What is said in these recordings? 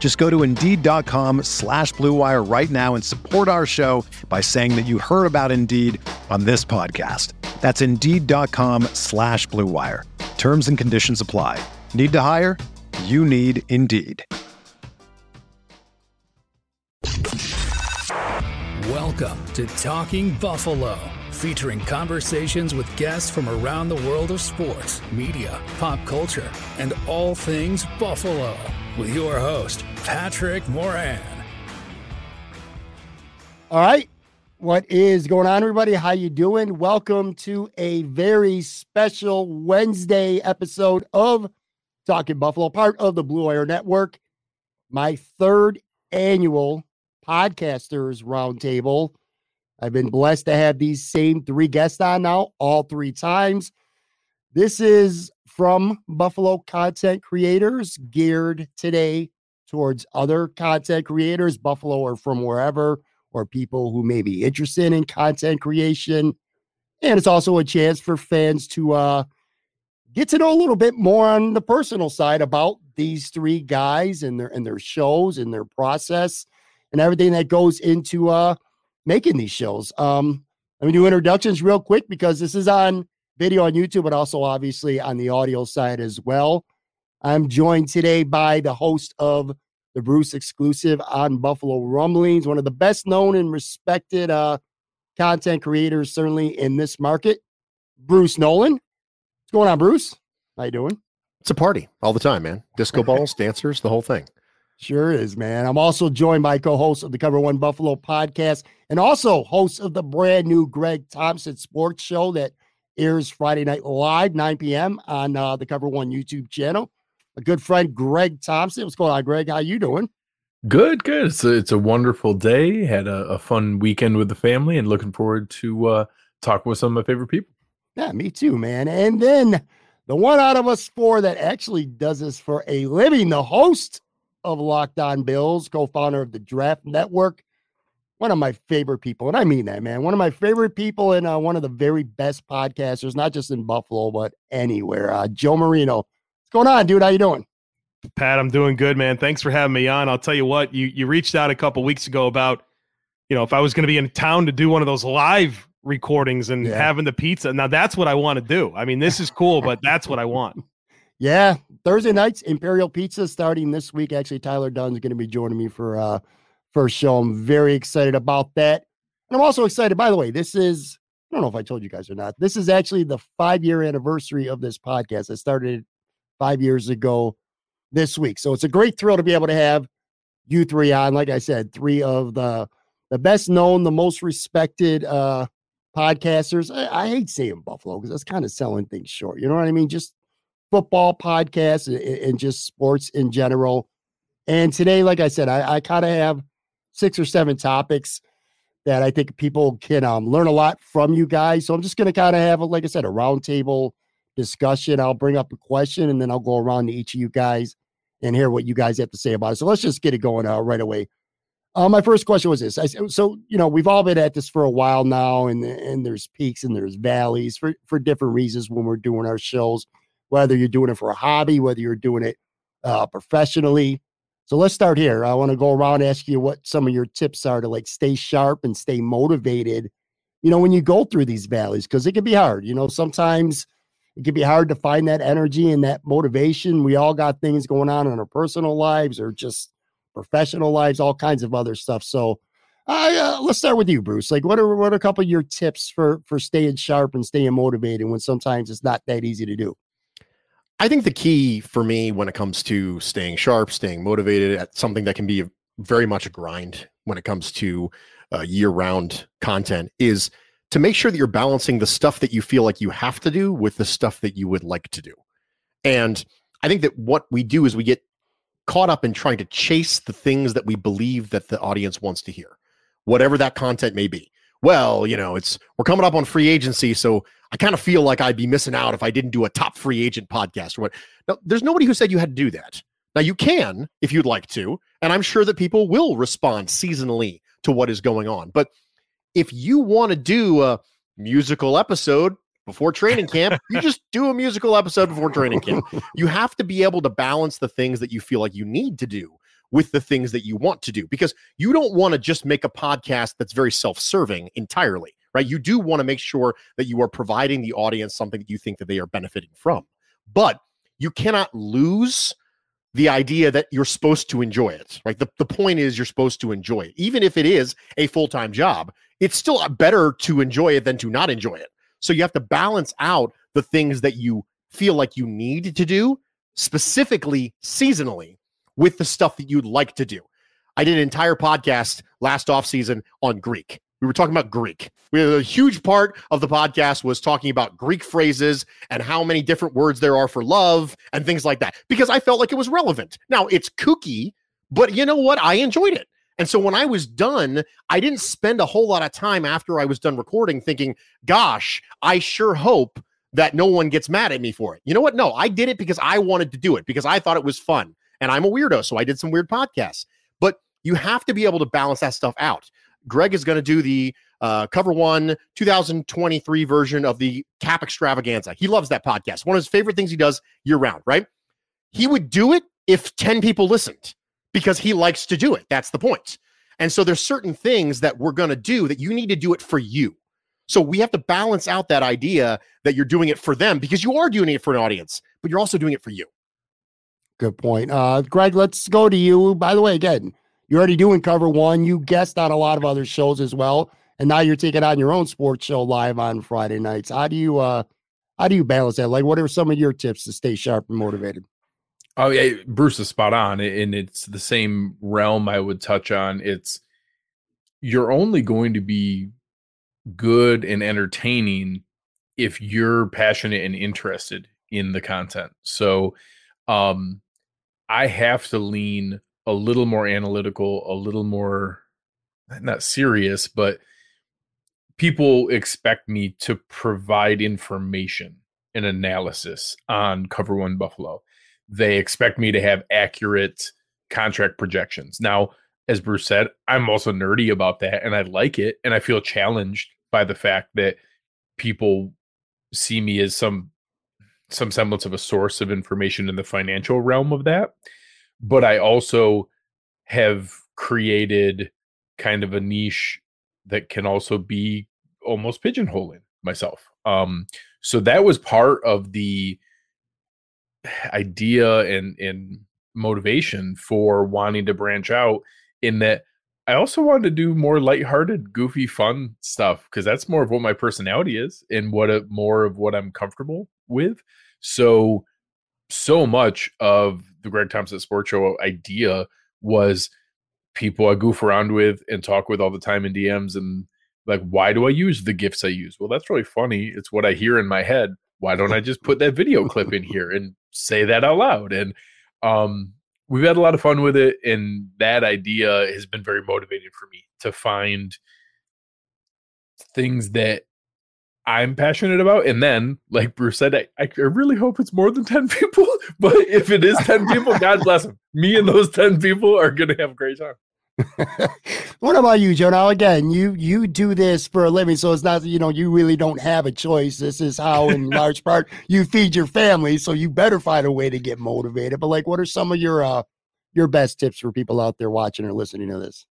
Just go to Indeed.com slash BlueWire right now and support our show by saying that you heard about Indeed on this podcast. That's Indeed.com slash BlueWire. Terms and conditions apply. Need to hire? You need Indeed. Welcome to Talking Buffalo, featuring conversations with guests from around the world of sports, media, pop culture, and all things Buffalo. With your host, Patrick Moran. All right. What is going on, everybody? How you doing? Welcome to a very special Wednesday episode of Talking Buffalo, part of the Blue Wire Network. My third annual podcasters roundtable. I've been blessed to have these same three guests on now, all three times. This is from Buffalo content creators, geared today towards other content creators, Buffalo or from wherever, or people who may be interested in content creation. And it's also a chance for fans to uh, get to know a little bit more on the personal side about these three guys and their and their shows and their process and everything that goes into uh, making these shows. Um, let me do introductions real quick because this is on video on YouTube, but also obviously on the audio side as well. I'm joined today by the host of the Bruce exclusive on Buffalo Rumblings, one of the best known and respected uh, content creators, certainly in this market, Bruce Nolan. What's going on, Bruce? How you doing? It's a party all the time, man. Disco balls, dancers, the whole thing. Sure is, man. I'm also joined by co-host of the Cover One Buffalo podcast and also host of the brand new Greg Thompson Sports Show that airs Friday night live, 9 p.m. on uh, the Cover One YouTube channel. A good friend, Greg Thompson. What's going on, Greg? How you doing? Good, good. It's a, it's a wonderful day. Had a, a fun weekend with the family, and looking forward to uh, talking with some of my favorite people. Yeah, me too, man. And then the one out of us four that actually does this for a living, the host of Locked On Bills, co-founder of the Draft Network. One of my favorite people, and I mean that, man. One of my favorite people, and uh, one of the very best podcasters, not just in Buffalo but anywhere. Uh, Joe Marino, what's going on, dude? How you doing? Pat, I'm doing good, man. Thanks for having me on. I'll tell you what, you you reached out a couple weeks ago about, you know, if I was going to be in town to do one of those live recordings and yeah. having the pizza. Now that's what I want to do. I mean, this is cool, but that's what I want. Yeah, Thursday nights, Imperial Pizza starting this week. Actually, Tyler Dunne's going to be joining me for uh first show. I'm very excited about that. And I'm also excited, by the way, this is I don't know if I told you guys or not. This is actually the five year anniversary of this podcast. I started five years ago this week. So it's a great thrill to be able to have you three on. Like I said, three of the the best known, the most respected uh podcasters. I, I hate saying Buffalo because that's kind of selling things short. You know what I mean? Just football podcasts and, and just sports in general. And today, like I said, I, I kind of have six or seven topics that I think people can um, learn a lot from you guys. So I'm just going to kind of have, a, like I said, a roundtable discussion. I'll bring up a question and then I'll go around to each of you guys and hear what you guys have to say about it. So let's just get it going uh, right away. Uh, my first question was this: I, so you know we've all been at this for a while now, and and there's peaks and there's valleys for for different reasons when we're doing our shows whether you're doing it for a hobby, whether you're doing it uh, professionally. So let's start here. I want to go around and ask you what some of your tips are to like stay sharp and stay motivated, you know, when you go through these valleys, because it can be hard. You know, sometimes it can be hard to find that energy and that motivation. We all got things going on in our personal lives or just professional lives, all kinds of other stuff. So I, uh, let's start with you, Bruce. Like, what are what are a couple of your tips for for staying sharp and staying motivated when sometimes it's not that easy to do? I think the key for me when it comes to staying sharp, staying motivated at something that can be very much a grind when it comes to uh, year-round content is to make sure that you're balancing the stuff that you feel like you have to do with the stuff that you would like to do. And I think that what we do is we get caught up in trying to chase the things that we believe that the audience wants to hear, whatever that content may be. Well, you know, it's we're coming up on free agency, so I kind of feel like I'd be missing out if I didn't do a top free agent podcast or what. No, there's nobody who said you had to do that. Now you can if you'd like to, and I'm sure that people will respond seasonally to what is going on. But if you want to do a musical episode before training camp, you just do a musical episode before training camp. You have to be able to balance the things that you feel like you need to do with the things that you want to do because you don't want to just make a podcast that's very self-serving entirely right? You do want to make sure that you are providing the audience something that you think that they are benefiting from. But you cannot lose the idea that you're supposed to enjoy it right? The, the point is you're supposed to enjoy it. Even if it is a full-time job it's still uh, better to enjoy it than to not enjoy it. So you have to balance out the things that you feel like you need to do specifically seasonally with the stuff that you'd like to do. I did an entire podcast last off season on Greek. We were talking about Greek. We had a huge part of the podcast was talking about Greek phrases and how many different words there are for love and things like that because I felt like it was relevant. Now, it's kooky, but you know what? I enjoyed it. And so when I was done, I didn't spend a whole lot of time after I was done recording thinking, gosh, I sure hope that no one gets mad at me for it. You know what? No, I did it because I wanted to do it because I thought it was fun and I'm a weirdo, so I did some weird podcasts. But you have to be able to balance that stuff out. Greg is going to do the uh, Cover One 2023 version of the Cap Extravaganza. He loves that podcast. One of his favorite things he does year round, right? He would do it if 10 people listened because he likes to do it. That's the point. And so there's certain things that we're going to do that you need to do it for you. So we have to balance out that idea that you're doing it for them because you are doing it for an audience, but you're also doing it for you. Good point. Uh, Greg, let's go to you. By the way, again, you're already doing cover one. You guest on a lot of other shows as well. And now you're taking on your own sports show live on Friday nights. How do you uh how do you balance that? Like what are some of your tips to stay sharp and motivated? Oh yeah, Bruce is spot on. And it's the same realm I would touch on. It's you're only going to be good and entertaining if you're passionate and interested in the content. So um I have to lean a little more analytical, a little more not serious, but people expect me to provide information and analysis on Cover One Buffalo. They expect me to have accurate contract projections. Now, as Bruce said, I'm also nerdy about that and I like it. And I feel challenged by the fact that people see me as some some semblance of a source of information in the financial realm of that. But I also have created kind of a niche that can also be almost pigeonholing myself. Um, so that was part of the idea and and motivation for wanting to branch out in that I also wanted to do more lighthearted, goofy, fun stuff because that's more of what my personality is and what a, more of what I'm comfortable with. So, so much of the Greg Thompson Sports Show idea was people I goof around with and talk with all the time in DMs and like, why do I use the gifts I use? Well, that's really funny. It's what I hear in my head. Why don't I just put that video clip in here and say that out loud? And um, we've had a lot of fun with it. And that idea has been very motivating for me to find things that I'm passionate about. And then, like Bruce said, I, I really hope it's more than 10 people. But if it is 10 people, God bless them. Me and those 10 people are going to have a great time. what about you, Joe? Now, again, you you do this for a living, so it's not you know you really don't have a choice. This is how, in large part, you feed your family. So you better find a way to get motivated. But like, what are some of your uh your best tips for people out there watching or listening to this?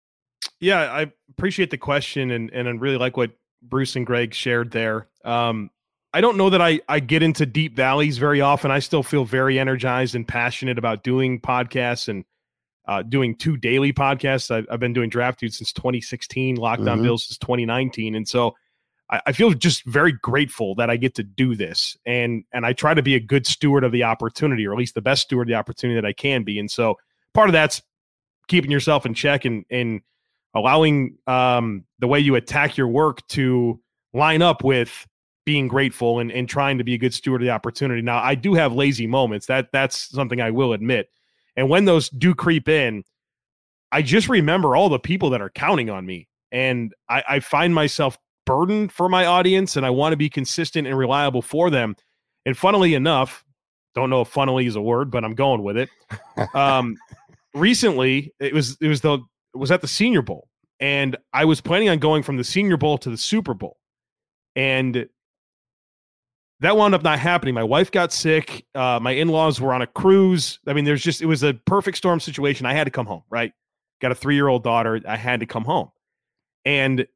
Yeah, I appreciate the question, and and I really like what Bruce and Greg shared there. Um, I don't know that I I get into deep valleys very often. I still feel very energized and passionate about doing podcasts and uh, doing two daily podcasts. I've, I've, been doing Draft Dude since 2016, Locked On mm-hmm. Bills since 2019, and so I, I, feel just very grateful that I get to do this, and and I try to be a good steward of the opportunity, or at least the best steward of the opportunity that I can be. And so part of that's keeping yourself in check and and allowing um, the way you attack your work to line up with being grateful and, and trying to be a good steward of the opportunity. Now, I do have lazy moments. That that's something I will admit. And when those do creep in, I just remember all the people that are counting on me. And I, I find myself burdened for my audience and I want to be consistent and reliable for them. And funnily enough, don't know if funnily is a word, but I'm going with it. Um, recently, it was it was the it was at the Senior Bowl, and I was planning on going from the Senior Bowl to the Super Bowl, and that wound up not happening. My wife got sick. Uh, my in laws were on a cruise. I mean, there's just, it was a perfect storm situation. I had to come home, right? Got a three year old daughter. I had to come home. And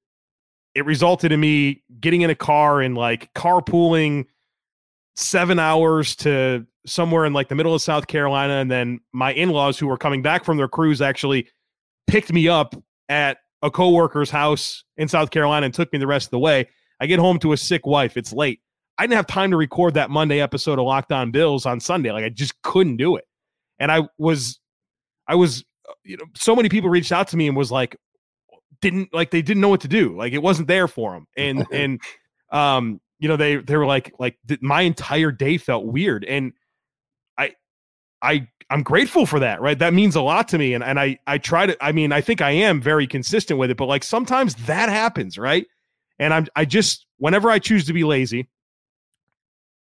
it resulted in me getting in a car and like carpooling seven hours to somewhere in like the middle of South Carolina. And then my in laws, who were coming back from their cruise, actually picked me up at a coworker's house in South Carolina and took me the rest of the way. I get home to a sick wife. It's late. I didn't have time to record that Monday episode of Locked On Bills on Sunday. Like I just couldn't do it. And I was, I was, you know, so many people reached out to me and was like, didn't like they didn't know what to do. Like it wasn't there for them. And and um, you know, they they were like like my entire day felt weird. And I I'm grateful for that, right? That means a lot to me. And and I I try to I mean, I think I am very consistent with it, but like sometimes that happens, right? And I'm I just whenever I choose to be lazy,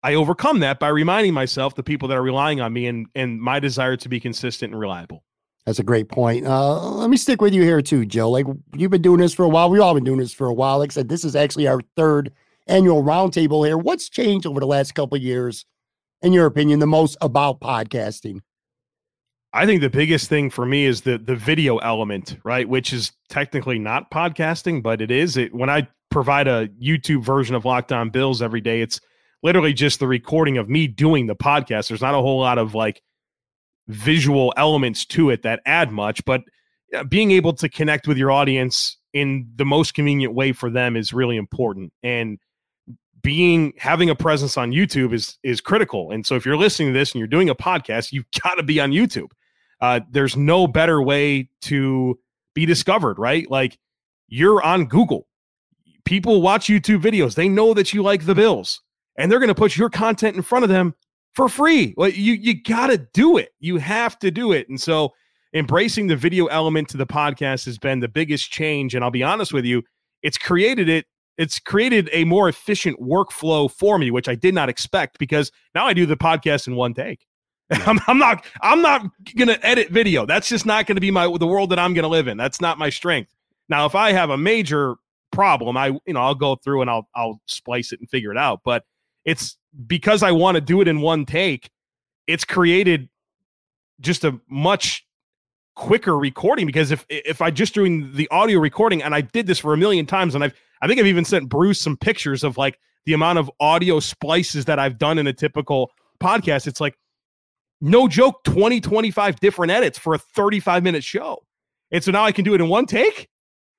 I overcome that by reminding myself the people that are relying on me and and my desire to be consistent and reliable. That's a great point. Uh, let me stick with you here too, Joe. Like you've been doing this for a while. We've all been doing this for a while. Like I said, this is actually our third annual roundtable here. What's changed over the last couple years, in your opinion, the most about podcasting? I think the biggest thing for me is the the video element, right? Which is technically not podcasting, but it is. It when I provide a YouTube version of Locked On Bills every day, it's literally just the recording of me doing the podcast. There's not a whole lot of like visual elements to it that add much, but being able to connect with your audience in the most convenient way for them is really important. And being having a presence on YouTube is is critical. And so if you're listening to this and you're doing a podcast, you've got to be on YouTube. Uh, there's no better way to be discovered, right? Like you're on Google. People watch YouTube videos. They know that you like the Bills and they're going to put your content in front of them for free. Well, you you got to do it. You have to do it. And so embracing the video element to the podcast has been the biggest change and I'll be honest with you, it's created it it's created a more efficient workflow for me which I did not expect because now I do the podcast in one take. I'm, I'm not I'm not going to edit video. That's just not going to be my the world that I'm going to live in. That's not my strength. Now, if I have a major problem, I you know, I'll go through and I'll I'll splice it and figure it out, but it's because I want to do it in one take, it's created just a much quicker recording because if if I just doing the audio recording and I did this for a million times and I've I think I've even sent Bruce some pictures of like the amount of audio splices that I've done in a typical podcast. It's like no joke 20 25 different edits for a 35 minute show. And so now I can do it in one take.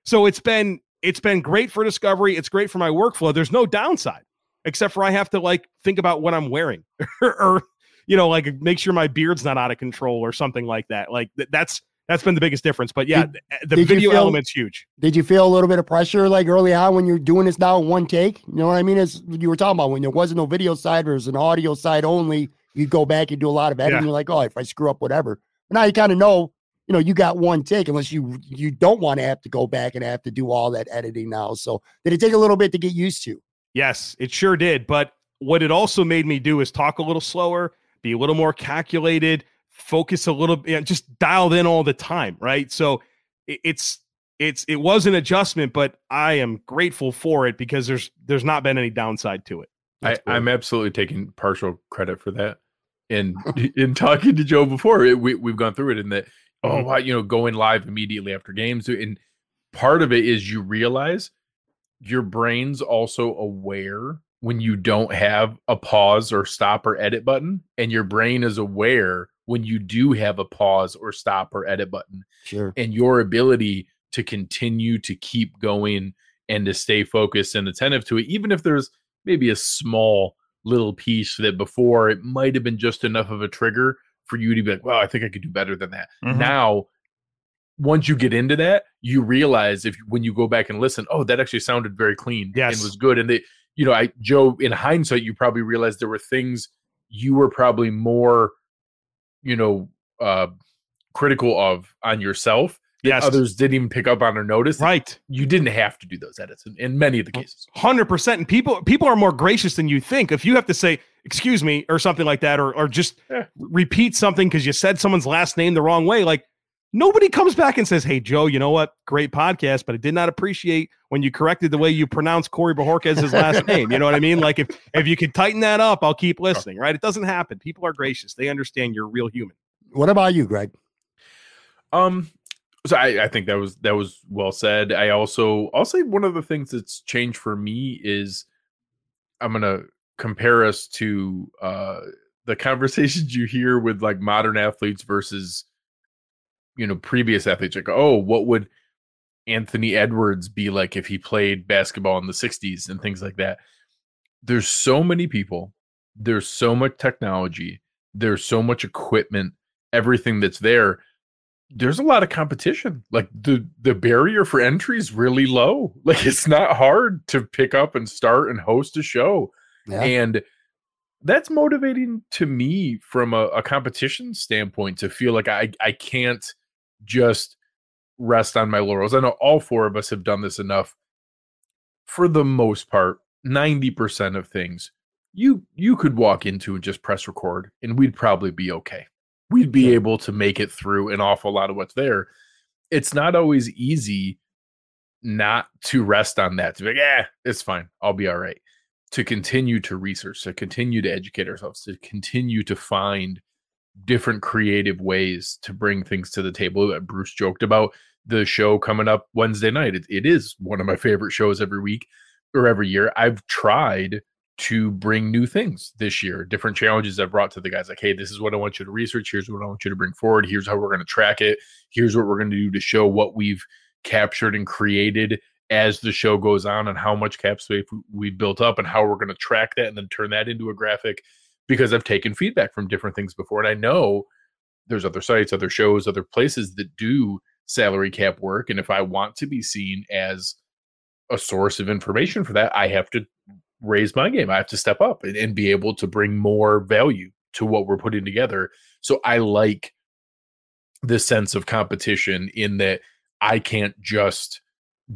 So it's been it's been great for discovery. It's great for my workflow. There's no downside except for I have to like think about what I'm wearing or, you know, like make sure my beard's not out of control or something like that. Like th- that's that's been the biggest difference. But yeah, did, the video feel, element's huge. Did you feel a little bit of pressure like early on when you're doing this now in one take? You know what I mean? As you were talking about when there wasn't no video side, there was an audio side only. You go back and do a lot of editing. Yeah. You're like, oh, if I screw up, whatever. But now you kind of know, you know, you got one take unless you you don't want to have to go back and have to do all that editing now. So did it take a little bit to get used to? Yes, it sure did. But what it also made me do is talk a little slower, be a little more calculated, focus a little, you know, just dialed in all the time, right? So it, it's it's it was an adjustment, but I am grateful for it because there's there's not been any downside to it. I, I'm absolutely taking partial credit for that. And in talking to Joe before, it, we we've gone through it in that oh mm-hmm. wow, you know, going live immediately after games, and part of it is you realize your brain's also aware when you don't have a pause or stop or edit button and your brain is aware when you do have a pause or stop or edit button. Sure. And your ability to continue to keep going and to stay focused and attentive to it, even if there's maybe a small little piece that before it might have been just enough of a trigger for you to be like, well, I think I could do better than that. Mm-hmm. Now, once you get into that, you realize if when you go back and listen, oh, that actually sounded very clean yes. and was good. And they, you know, I Joe, in hindsight, you probably realized there were things you were probably more, you know, uh critical of on yourself yes. others didn't even pick up on or notice. Right. You didn't have to do those edits in, in many of the cases. Hundred percent. And people people are more gracious than you think. If you have to say excuse me or something like that, or or just yeah. repeat something because you said someone's last name the wrong way, like nobody comes back and says, "Hey Joe, you know what? Great podcast, but I did not appreciate when you corrected the way you pronounce Corey Bojorquez's last name." You know what I mean? Like if if you could tighten that up, I'll keep listening. Right? It doesn't happen. People are gracious. They understand you're a real human. What about you, Greg? Um, so I, I think that was that was well said. I also I'll say one of the things that's changed for me is I'm gonna compare us to uh the conversations you hear with like modern athletes versus you know previous athletes like oh what would anthony edwards be like if he played basketball in the 60s and things like that there's so many people there's so much technology there's so much equipment everything that's there there's a lot of competition. Like the the barrier for entry is really low. Like it's not hard to pick up and start and host a show. Yeah. And that's motivating to me from a, a, competition standpoint to feel like I I can't just rest on my laurels. I know all four of us have done this enough. For the most part, 90% of things you you could walk into and just press record and we'd probably be okay we'd be able to make it through an awful lot of what's there. It's not always easy not to rest on that, to be like, yeah, it's fine. I'll be all right. To continue to research, to continue to educate ourselves, to continue to find different creative ways to bring things to the table that Bruce joked about the show coming up Wednesday night. It, it is one of my favorite shows every week or every year. I've tried to bring new things this year, different challenges I've brought to the guys. Like, hey, this is what I want you to research. Here's what I want you to bring forward. Here's how we're going to track it. Here's what we're going to do to show what we've captured and created as the show goes on and how much cap space we've built up and how we're going to track that and then turn that into a graphic because I've taken feedback from different things before. And I know there's other sites, other shows, other places that do salary cap work. And if I want to be seen as a source of information for that, I have to raise my game. I have to step up and, and be able to bring more value to what we're putting together. So I like the sense of competition in that I can't just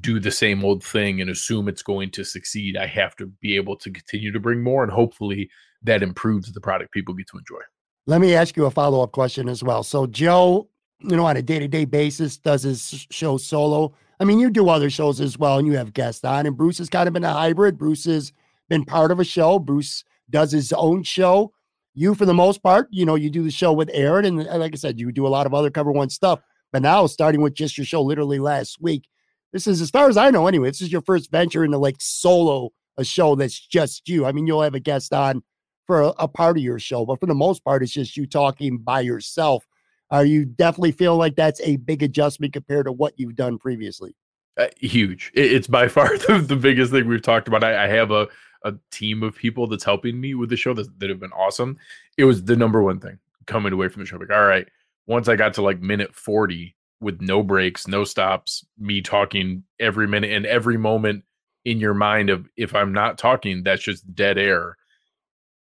do the same old thing and assume it's going to succeed. I have to be able to continue to bring more, and hopefully that improves the product people get to enjoy. Let me ask you a follow up question as well. So, Joe, you know, on a day to day basis, does his show solo. I mean, you do other shows as well, and you have guests on, and Bruce has kind of been a hybrid. Bruce has been part of a show. Bruce does his own show. You, for the most part, you know, you do the show with Aaron, and like I said, you do a lot of other Cover One stuff. But now, starting with just your show, literally last week, this is as far as I know. Anyway, this is your first venture into like solo a show that's just you. I mean, you'll have a guest on for a, a part of your show, but for the most part, it's just you talking by yourself. Are you definitely feel like that's a big adjustment compared to what you've done previously? Uh, huge. It, it's by far the, the biggest thing we've talked about. I, I have a a team of people that's helping me with the show that, that have been awesome. It was the number one thing coming away from the show. Like, all right, once I got to like minute 40 with no breaks, no stops, me talking every minute and every moment in your mind of if I'm not talking, that's just dead air.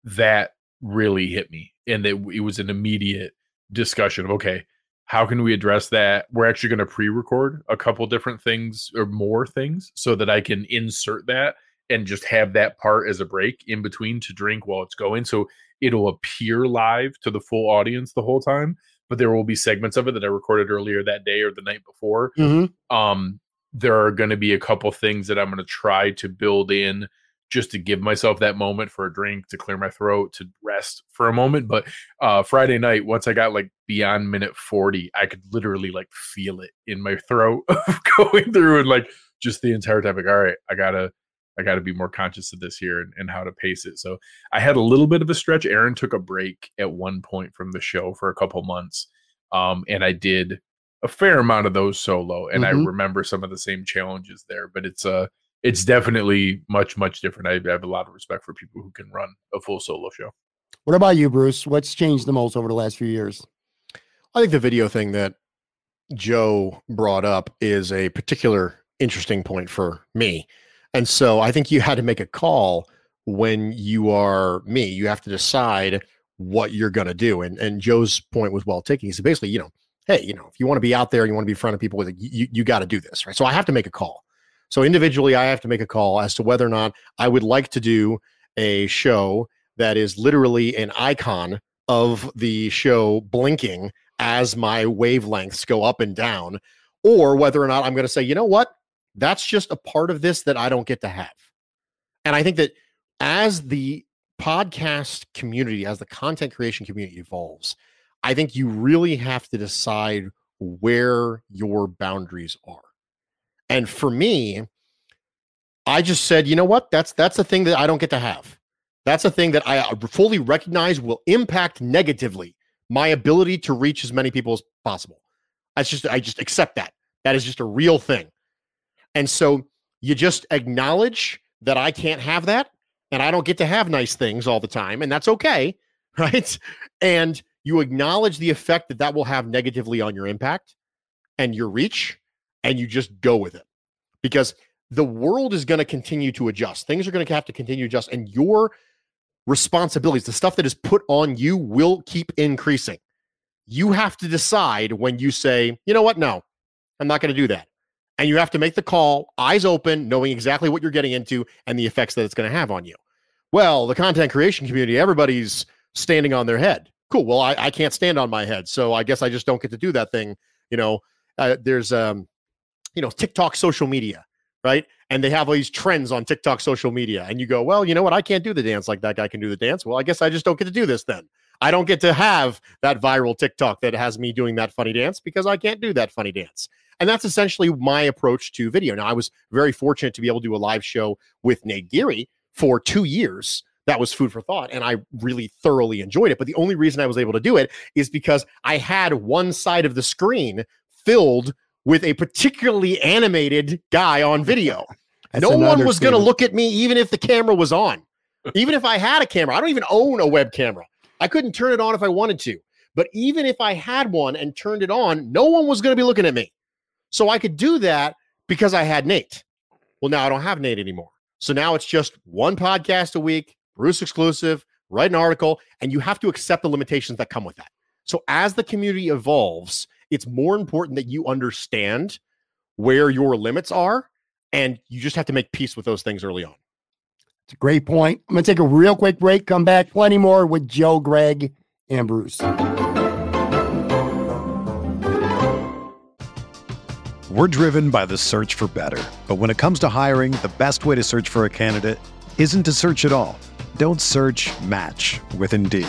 That really hit me. And that it was an immediate discussion of okay, how can we address that? We're actually going to pre-record a couple different things or more things so that I can insert that and just have that part as a break in between to drink while it's going. So it'll appear live to the full audience the whole time, but there will be segments of it that I recorded earlier that day or the night before. Mm-hmm. Um, there are going to be a couple things that I'm going to try to build in just to give myself that moment for a drink to clear my throat to rest for a moment but uh friday night once i got like beyond minute 40 i could literally like feel it in my throat going through and like just the entire time like all right i gotta I got to be more conscious of this here and, and how to pace it. So I had a little bit of a stretch. Aaron took a break at one point from the show for a couple months. Um, and I did a fair amount of those solo. And mm-hmm. I remember some of the same challenges there, but it's uh it's definitely much, much different. I, I have a lot of respect for people who can run a full solo show. What about you, Bruce? What's changed the most over the last few years? I think the video thing that Joe brought up is a particular interesting point for me. And so I think you had to make a call when you are me. You have to decide what you're going to do. And and Joe's point was well taken. He said basically, you know, hey, you know, if you want to be out there, you want to be in front of people with it, you, you got to do this, right? So I have to make a call. So individually, I have to make a call as to whether or not I would like to do a show that is literally an icon of the show blinking as my wavelengths go up and down, or whether or not I'm going to say, you know what, that's just a part of this that I don't get to have. And I think that as the podcast community, as the content creation community evolves, I think you really have to decide where your boundaries are. And for me, I just said, you know what? That's that's the thing that I don't get to have. That's a thing that I fully recognize will impact negatively my ability to reach as many people as possible. That's just I just accept that. That is just a real thing. And so you just acknowledge that I can't have that and I don't get to have nice things all the time and that's okay, right? And you acknowledge the effect that that will have negatively on your impact and your reach and you just go with it. Because the world is going to continue to adjust. Things are going to have to continue to adjust and your responsibilities, the stuff that is put on you will keep increasing. You have to decide when you say, you know what? No, I'm not going to do that. And you have to make the call, eyes open, knowing exactly what you're getting into and the effects that it's going to have on you. Well, the content creation community, everybody's standing on their head. Cool. Well, I, I can't stand on my head. So I guess I just don't get to do that thing. You know, uh, there's, um, you know, TikTok social media right? And they have all these trends on TikTok social media. And you go, well, you know what? I can't do the dance like that guy can do the dance. Well, I guess I just don't get to do this then. I don't get to have that viral TikTok that has me doing that funny dance because I can't do that funny dance. And that's essentially my approach to video. Now, I was very fortunate to be able to do a live show with Nate Geary for two years. That was food for thought. And I really thoroughly enjoyed it. But the only reason I was able to do it is because I had one side of the screen filled with a particularly animated guy on video. no one was going to look at me, even if the camera was on. even if I had a camera, I don't even own a web camera. I couldn't turn it on if I wanted to. But even if I had one and turned it on, no one was going to be looking at me. So I could do that because I had Nate. Well, now I don't have Nate anymore. So now it's just one podcast a week, Bruce exclusive, write an article, and you have to accept the limitations that come with that. So as the community evolves it's more important that you understand where your limits are and you just have to make peace with those things early on. It's a great point. I'm going to take a real quick break, come back, plenty more with Joe, Greg, and Bruce. We're driven by the search for better. But when it comes to hiring, the best way to search for a candidate isn't to search at all. Don't search match with Indeed.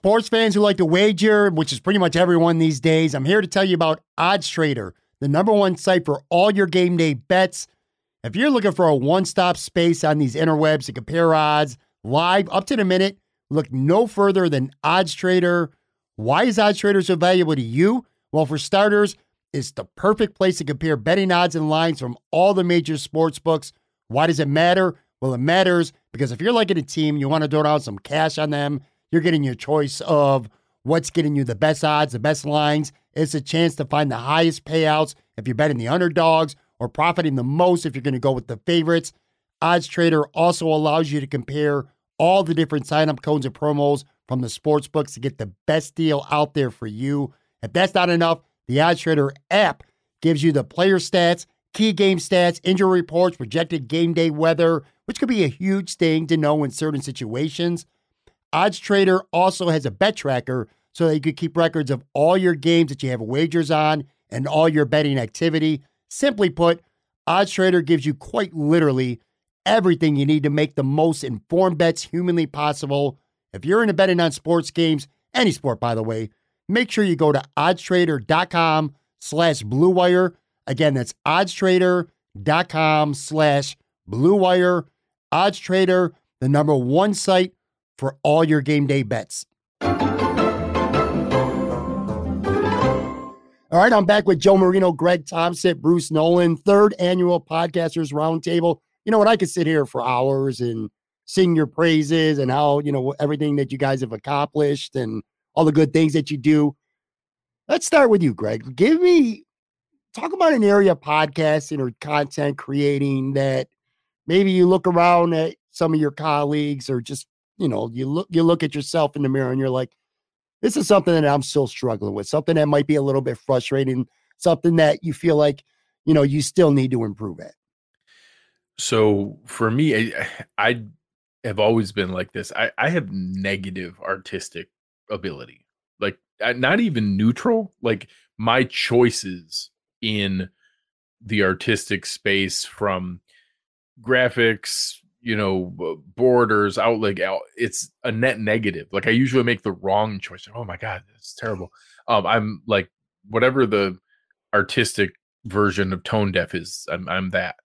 Sports fans who like to wager, which is pretty much everyone these days, I'm here to tell you about Odds Trader, the number one site for all your game day bets. If you're looking for a one stop space on these interwebs to compare odds live up to the minute, look no further than Odds Trader. Why is Odds Trader so valuable to you? Well, for starters, it's the perfect place to compare betting odds and lines from all the major sports books Why does it matter? Well, it matters because if you're liking a team, you want to throw down some cash on them, you're getting your choice of what's getting you the best odds, the best lines. It's a chance to find the highest payouts if you're betting the underdogs or profiting the most if you're going to go with the favorites. Odds Trader also allows you to compare all the different sign-up codes and promos from the sports books to get the best deal out there for you. If that's not enough, the Odds Trader app gives you the player stats, key game stats, injury reports, projected game day weather, which could be a huge thing to know in certain situations. Odds Trader also has a bet tracker so that you can keep records of all your games that you have wagers on and all your betting activity. Simply put, Odds Trader gives you quite literally everything you need to make the most informed bets humanly possible. If you're into betting on sports games, any sport by the way, make sure you go to oddstrader.com slash blue wire. Again, that's oddstrader.com slash blue wire. Odds Trader, the number one site for all your game day bets. All right, I'm back with Joe Marino, Greg Thompson, Bruce Nolan, third annual Podcasters Roundtable. You know what? I could sit here for hours and sing your praises and how, you know, everything that you guys have accomplished and all the good things that you do. Let's start with you, Greg. Give me, talk about an area of podcasting or content creating that maybe you look around at some of your colleagues or just you know, you look you look at yourself in the mirror and you're like, this is something that I'm still struggling with, something that might be a little bit frustrating, something that you feel like, you know, you still need to improve at. So for me, I, I have always been like this. I, I have negative artistic ability, like not even neutral. Like my choices in the artistic space from graphics, you know borders out like it's a net negative. Like i usually make the wrong choice. Oh my god it's terrible. Um i'm like whatever the artistic version of tone deaf is i'm, I'm that.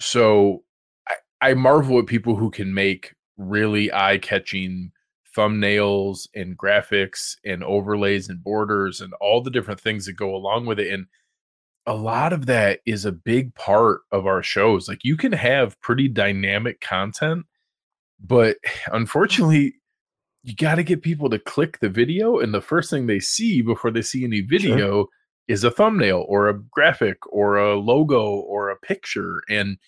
So I, I marvel at people who can make really eye-catching thumbnails and graphics and overlays and borders and all the different things that go along with it and a lot of that is a big part of our shows. Like you can have pretty dynamic content, but unfortunately, you got to get people to click the video, and the first thing they see before they see any video sure. is a thumbnail or a graphic or a logo or a picture, and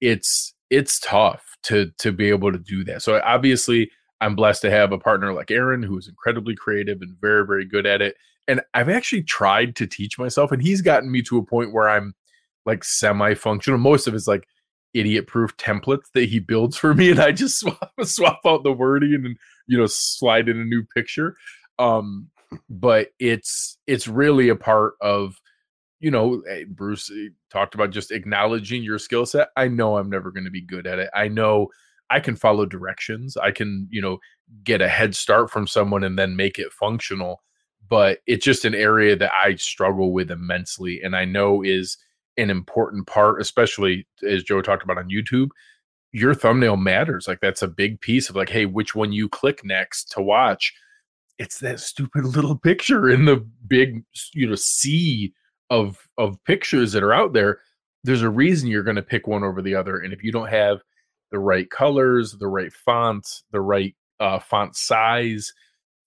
it's it's tough to to be able to do that. So obviously, I'm blessed to have a partner like Aaron who is incredibly creative and very very good at it and I've actually tried to teach myself, and he's gotten me to a point where I'm like semi-functional. Most of his like idiot-proof templates that he builds for me, and I just swap, swap out the wording and you know slide in a new picture. Um, but it's it's really a part of you know eh, Bruce eh, talked about just acknowledging your skill set. I know I'm never going to be good at it. I know I can follow directions. I can you know get a head start from someone and then make it functional but it's just an area that I struggle with immensely and I know is an important part, especially as Joe talked about on YouTube. Your thumbnail matters. Like that's a big piece of like, hey, which one you click next to watch. It's that stupid little picture in the big, you know, sea of of pictures that are out there. There's a reason you're going to pick one over the other. And if you don't have the right colors, the right fonts, the right uh, font size,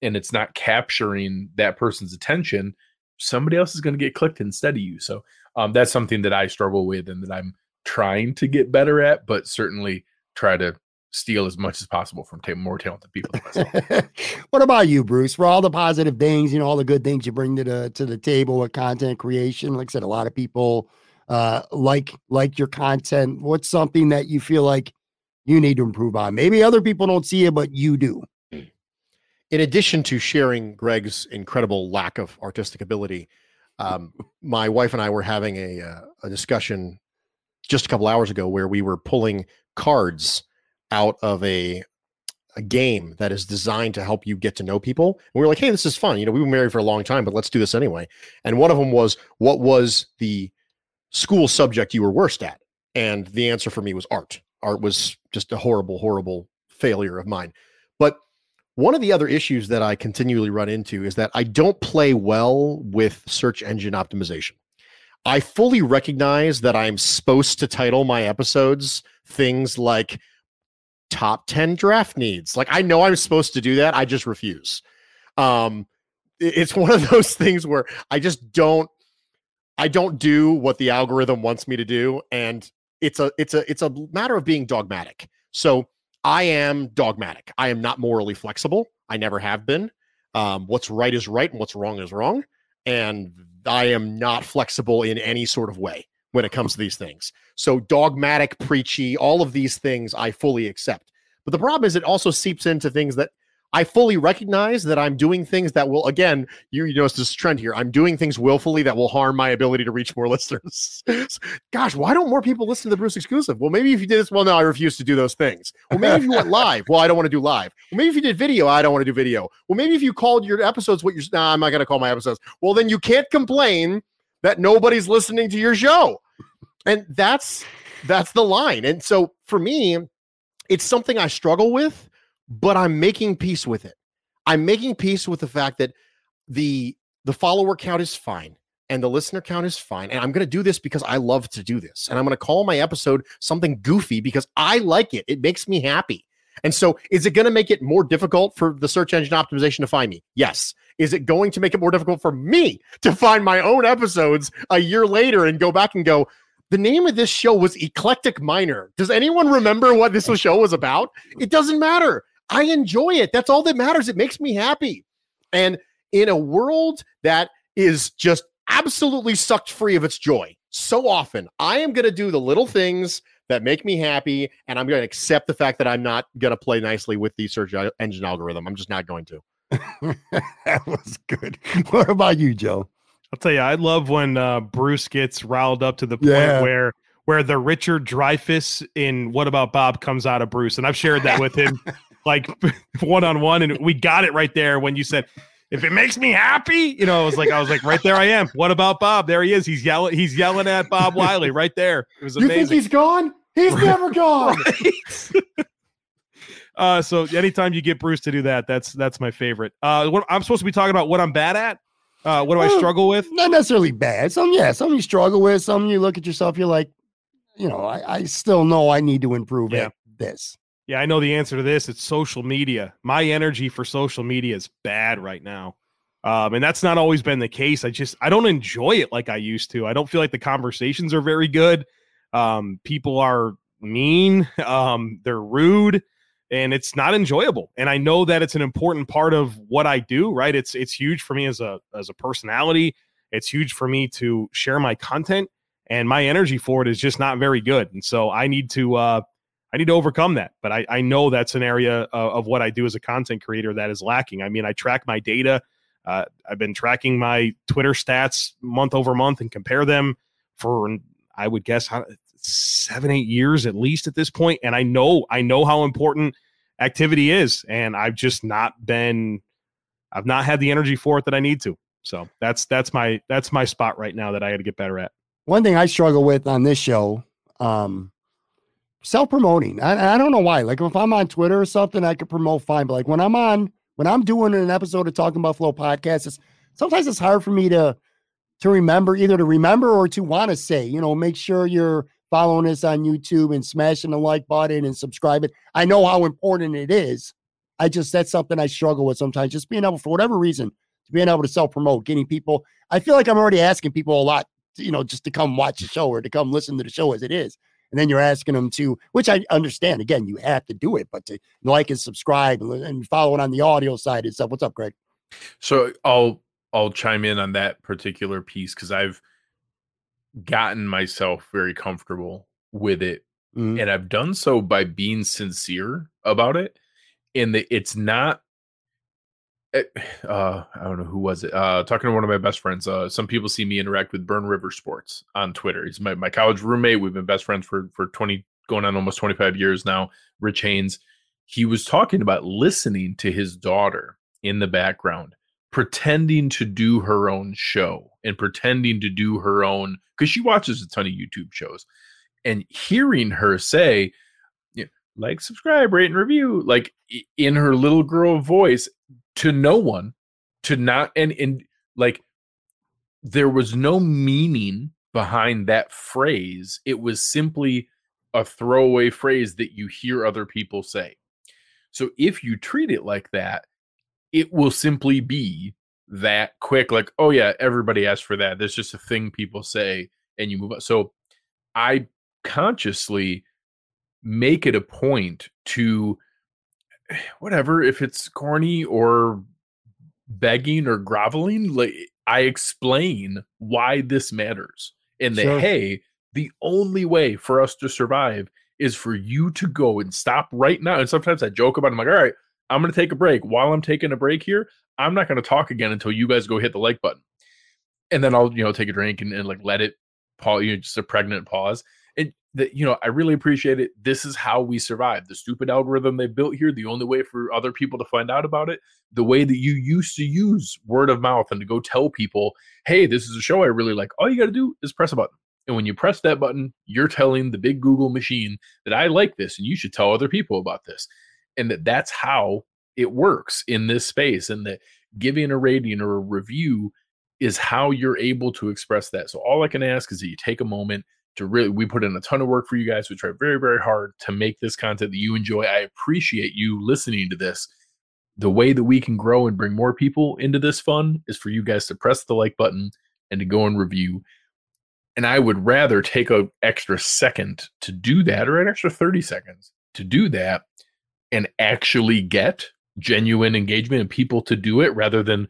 and it's not capturing that person's attention, somebody else is going to get clicked instead of you. So um, that's something that I struggle with and that I'm trying to get better at, but certainly try to steal as much as possible from t- more talented people. what about you, Bruce? For all the positive things, you know, all the good things you bring to the to the table with content creation. Like I said, a lot of people uh, like like your content. What's something that you feel like you need to improve on? Maybe other people don't see it, but you do in addition to sharing Greg's incredible lack of artistic ability, um, my wife and I were having a uh, a discussion just a couple hours ago where we were pulling cards out of a a game that is designed to help you get to know people. And we were like, "Hey, this is fun. You know, we've been married for a long time, but let's do this anyway." And one of them was, "What was the school subject you were worst at?" And the answer for me was art. Art was just a horrible, horrible failure of mine. But one of the other issues that I continually run into is that I don't play well with search engine optimization. I fully recognize that I'm supposed to title my episodes things like top 10 draft needs. Like I know I'm supposed to do that. I just refuse. Um it's one of those things where I just don't I don't do what the algorithm wants me to do and it's a it's a it's a matter of being dogmatic. So I am dogmatic. I am not morally flexible. I never have been. Um, what's right is right and what's wrong is wrong. And I am not flexible in any sort of way when it comes to these things. So dogmatic, preachy, all of these things I fully accept. But the problem is it also seeps into things that I fully recognize that I'm doing things that will, again, you, you notice this trend here. I'm doing things willfully that will harm my ability to reach more listeners. Gosh, why don't more people listen to the Bruce exclusive? Well, maybe if you did this, well, no, I refuse to do those things. Well, maybe if you went live, well, I don't want to do live. Well, maybe if you did video, I don't want to do video. Well, maybe if you called your episodes what you're, nah, I'm not going to call my episodes. Well, then you can't complain that nobody's listening to your show. And that's that's the line. And so for me, it's something I struggle with but I'm making peace with it. I'm making peace with the fact that the the follower count is fine and the listener count is fine. And I'm going to do this because I love to do this. And I'm going to call my episode something goofy because I like it. It makes me happy. And so, is it going to make it more difficult for the search engine optimization to find me? Yes. Is it going to make it more difficult for me to find my own episodes a year later and go back and go, the name of this show was Eclectic Minor. Does anyone remember what this show was about? It doesn't matter. I enjoy it. That's all that matters. It makes me happy. And in a world that is just absolutely sucked free of its joy, so often I am going to do the little things that make me happy. And I'm going to accept the fact that I'm not going to play nicely with the search engine algorithm. I'm just not going to. that was good. What about you, Joe? I'll tell you, I love when uh, Bruce gets riled up to the point yeah. where where the Richard Dreyfuss in What About Bob comes out of Bruce, and I've shared that with him like one on one, and we got it right there when you said, "If it makes me happy," you know, I was like, I was like, right there, I am. What about Bob? There he is. He's yelling. He's yelling at Bob Wiley right there. It was amazing. You think he's gone? He's right. never gone. Right. uh, so anytime you get Bruce to do that, that's that's my favorite. Uh, what I'm supposed to be talking about what I'm bad at. Uh, what do well, I struggle with? Not necessarily bad. Some, yeah, some you struggle with. Some you look at yourself, you're like, you know, I, I still know I need to improve yeah. at this. Yeah, I know the answer to this. It's social media. My energy for social media is bad right now. Um, and that's not always been the case. I just I don't enjoy it like I used to. I don't feel like the conversations are very good. Um, people are mean, um, they're rude, and it's not enjoyable. And I know that it's an important part of what I do, right? It's it's huge for me as a as a personality. It's huge for me to share my content, and my energy for it is just not very good. And so I need to uh I need to overcome that. But I, I know that's an area of, of, what I do as a content creator that is lacking. I mean, I track my data. Uh, I've been tracking my Twitter stats month over month and compare them for, I would guess, seven, eight years at least at this point. And I know, I know how important activity is. And I've just not been, I've not had the energy for it that I need to. So that's, that's my, that's my spot right now that I got to get better at. One thing I struggle with on this show, um, self promoting. I, I don't know why. Like if I'm on Twitter or something, I could promote fine. But like when I'm on, when I'm doing an episode of Talking Buffalo podcast, it's sometimes it's hard for me to to remember either to remember or to want to say. You know, make sure you're following us on YouTube and smashing the like button and subscribing. I know how important it is. I just that's something I struggle with sometimes. Just being able, for whatever reason, to being able to self promote, getting people. I feel like I'm already asking people a lot, you know, just to come watch the show or to come listen to the show as it is and then you're asking them to, which I understand. Again, you have to do it, but to like and subscribe and, and follow it on the audio side and stuff. What's up, Greg? So I'll I'll chime in on that particular piece because I've gotten myself very comfortable with it, mm-hmm. and I've done so by being sincere about it. And that it's not uh, I don't know who was it. Uh, talking to one of my best friends. Uh, some people see me interact with Burn River Sports on Twitter. He's my, my college roommate. We've been best friends for for twenty, going on almost twenty five years now. Rich Haynes. He was talking about listening to his daughter in the background, pretending to do her own show and pretending to do her own because she watches a ton of YouTube shows, and hearing her say, like, subscribe, rate, and review, like in her little girl voice to no one to not and and like there was no meaning behind that phrase. It was simply a throwaway phrase that you hear other people say. So if you treat it like that, it will simply be that quick, like, oh yeah, everybody asked for that. There's just a thing people say, and you move on. So I consciously make it a point to whatever, if it's corny or begging or groveling, like I explain why this matters. And that hey, the only way for us to survive is for you to go and stop right now. And sometimes I joke about it. I'm like, all right, I'm going to take a break. While I'm taking a break here, I'm not going to talk again until you guys go hit the like button. And then I'll, you know, take a drink and, and like let it pause, you know, just a pregnant pause. That, you know, I really appreciate it. This is how we survive. The stupid algorithm they built here, the only way for other people to find out about it, the way that you used to use word of mouth and to go tell people, hey, this is a show I really like. All you got to do is press a button. And when you press that button, you're telling the big Google machine that I like this and you should tell other people about this. And that that's how it works in this space. And that giving a rating or a review is how you're able to express that. So all I can ask is that you take a moment to really, we put in a ton of work for you guys. We try very, very hard to make this content that you enjoy. I appreciate you listening to this. The way that we can grow and bring more people into this fun is for you guys to press the like button and to go and review and I would rather take an extra second to do that or an extra 30 seconds to do that and actually get genuine engagement and people to do it rather than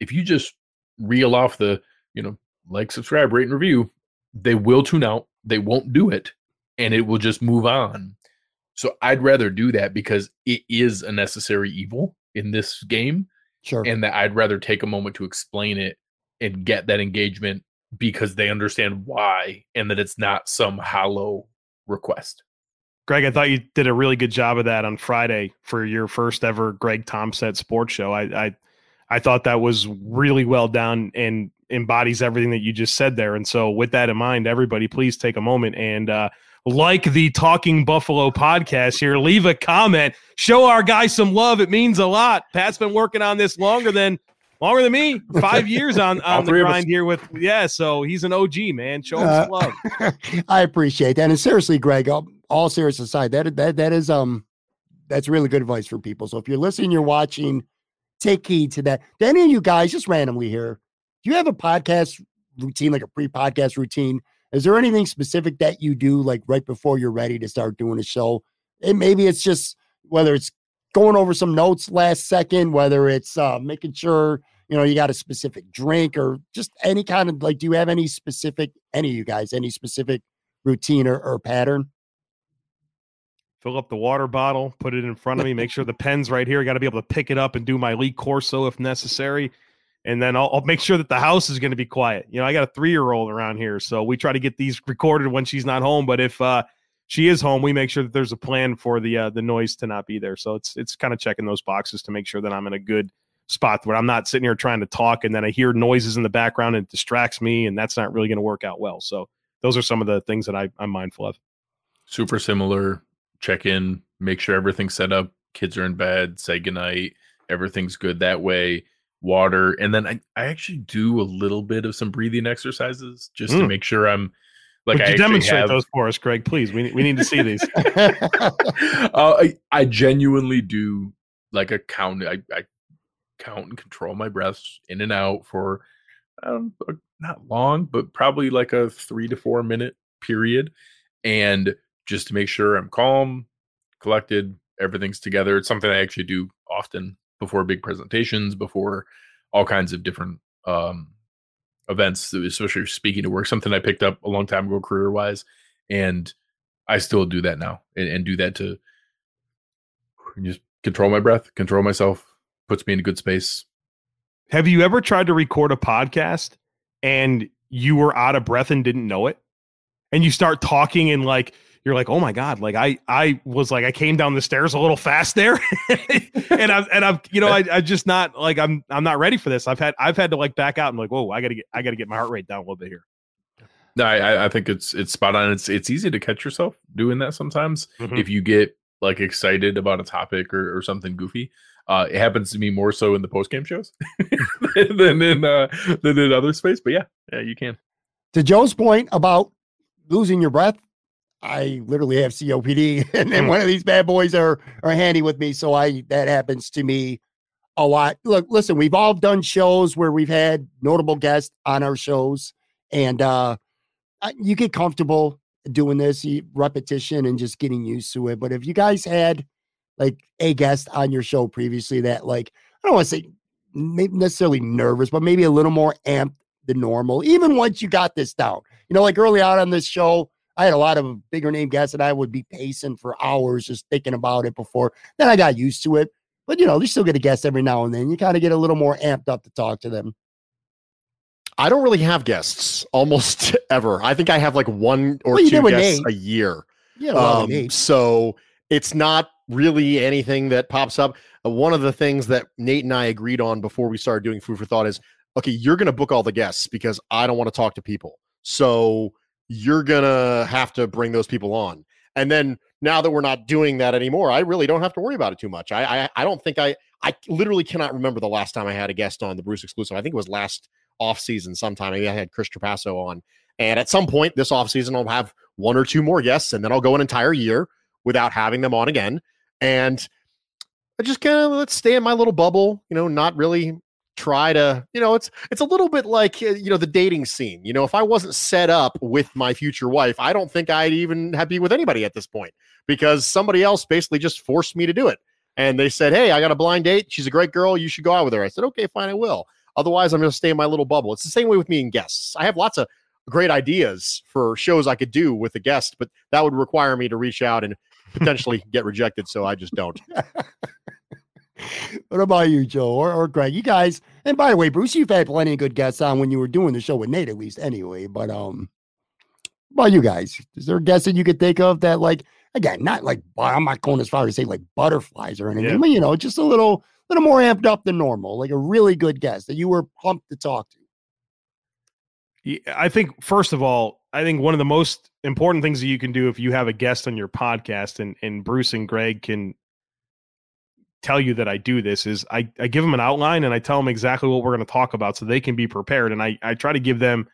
if you just reel off the, you know, like, subscribe, rate, and review, they will tune out. They won't do it and it will just move on. So I'd rather do that because it is a necessary evil in this game. Sure. And that I'd rather take a moment to explain it and get that engagement because they understand why and that it's not some hollow request. Greg, I thought you did a really good job of that on Friday for your first ever Greg Thompson sports show. I, I I thought that was really well done and embodies everything that you just said there. And so, with that in mind, everybody, please take a moment and uh, like the Talking Buffalo podcast here. Leave a comment, show our guy some love. It means a lot. Pat's been working on this longer than longer than me. Five years on on the grind here with yeah. So he's an OG man. Show him uh, some love. I appreciate that. And seriously, Greg, all, all serious aside, that that that is um that's really good advice for people. So if you're listening, you're watching, take heed to that. Do any of you guys just randomly here? Do you have a podcast routine, like a pre-podcast routine? Is there anything specific that you do like right before you're ready to start doing a show? And maybe it's just whether it's going over some notes last second, whether it's uh, making sure you know you got a specific drink or just any kind of like. Do you have any specific any of you guys any specific routine or, or pattern? Fill up the water bottle, put it in front of me, make sure the pen's right here. Got to be able to pick it up and do my Lee Corso if necessary. And then I'll, I'll make sure that the house is going to be quiet. You know, I got a three year old around here. So we try to get these recorded when she's not home. But if uh, she is home, we make sure that there's a plan for the uh, the noise to not be there. So it's it's kind of checking those boxes to make sure that I'm in a good spot where I'm not sitting here trying to talk and then I hear noises in the background and it distracts me, and that's not really going to work out well. So those are some of the things that I, I'm mindful of. Super similar. Check in, make sure everything's set up. Kids are in bed. Say goodnight. Everything's good that way. Water, and then I, I actually do a little bit of some breathing exercises just mm. to make sure I'm like Would I you demonstrate have... those for us, Greg? Please, we we need to see these. uh, I, I genuinely do like a count. I, I count and control my breaths in and out for um, not long, but probably like a three to four minute period, and just to make sure I'm calm, collected, everything's together. It's something I actually do often before big presentations, before all kinds of different um, events, especially speaking to work, something I picked up a long time ago career wise. And I still do that now and, and do that to just control my breath, control myself, puts me in a good space. Have you ever tried to record a podcast and you were out of breath and didn't know it? And you start talking and like you're like, oh my god, like I I was like I came down the stairs a little fast there, and I'm and I'm you know I I just not like I'm I'm not ready for this. I've had I've had to like back out and like whoa I gotta get I gotta get my heart rate down a little bit here. No, I I think it's it's spot on. It's it's easy to catch yourself doing that sometimes mm-hmm. if you get like excited about a topic or, or something goofy. Uh, it happens to me more so in the post game shows than in uh, than in other space. But yeah, yeah, you can. to Joe's point about losing your breath, I literally have COPD, and then hmm. one of these bad boys are are handy with me, so I that happens to me a lot. Look, listen, we've all done shows where we've had notable guests on our shows, and uh, you get comfortable doing this repetition and just getting used to it. But if you guys had like a guest on your show previously that like I don't want to say necessarily nervous, but maybe a little more amped than normal, even once you got this down. You know, like early on on this show, I had a lot of bigger name guests and I would be pacing for hours just thinking about it before. Then I got used to it. But you know, you still get a guest every now and then. You kind of get a little more amped up to talk to them. I don't really have guests almost ever. I think I have like one or well, two guests Nate. a year. Yeah, um, so it's not really anything that pops up. Uh, one of the things that Nate and I agreed on before we started doing food for thought is okay, you're going to book all the guests because I don't want to talk to people. So you're to have to bring those people on. And then now that we're not doing that anymore, I really don't have to worry about it too much. I I, I don't think I I literally cannot remember the last time I had a guest on the Bruce exclusive. I think it was last off season sometime. Maybe I had Chris Trapasso on. And at some point this off season, I'll have one or two more guests, and then I'll go an entire year without having them on again. And I just kind of let's stay in my little bubble, you know, not really try to, you know, it's it's a little bit like uh, you know the dating scene. You know, if I wasn't set up with my future wife, I don't think I'd even have be with anybody at this point because somebody else basically just forced me to do it. And they said, "Hey, I got a blind date. She's a great girl. You should go out with her." I said, "Okay, fine, I will." Otherwise, I'm going to stay in my little bubble. It's the same way with me and guests. I have lots of great ideas for shows I could do with a guest, but that would require me to reach out and potentially get rejected. So I just don't. what about you, Joe or, or Greg? You guys, and by the way, Bruce, you've had plenty of good guests on when you were doing the show with Nate, at least anyway. But um, about you guys, is there a guest that you could think of that, like, again, not like I'm not going as far as say like butterflies or anything, yeah. but you know, just a little, little more amped up than normal, like a really good guest that you were pumped to talk to. Yeah, I think first of all, I think one of the most important things that you can do if you have a guest on your podcast, and and Bruce and Greg can tell you that I do this is I, I give them an outline and I tell them exactly what we're going to talk about so they can be prepared. And I, I try to give them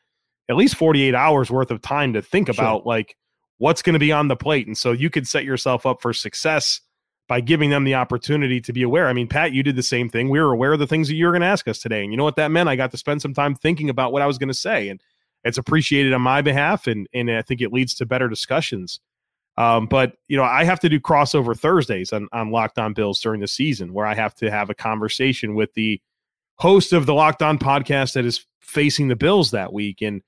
at least 48 hours worth of time to think about sure. like what's going to be on the plate. And so you could set yourself up for success by giving them the opportunity to be aware. I mean, Pat, you did the same thing. We were aware of the things that you were going to ask us today. And you know what that meant? I got to spend some time thinking about what I was going to say. And it's appreciated on my behalf. And, and I think it leads to better discussions. Um, but you know, I have to do crossover Thursdays on, on Locked On Bills during the season where I have to have a conversation with the host of the Locked On podcast that is facing the Bills that week. And,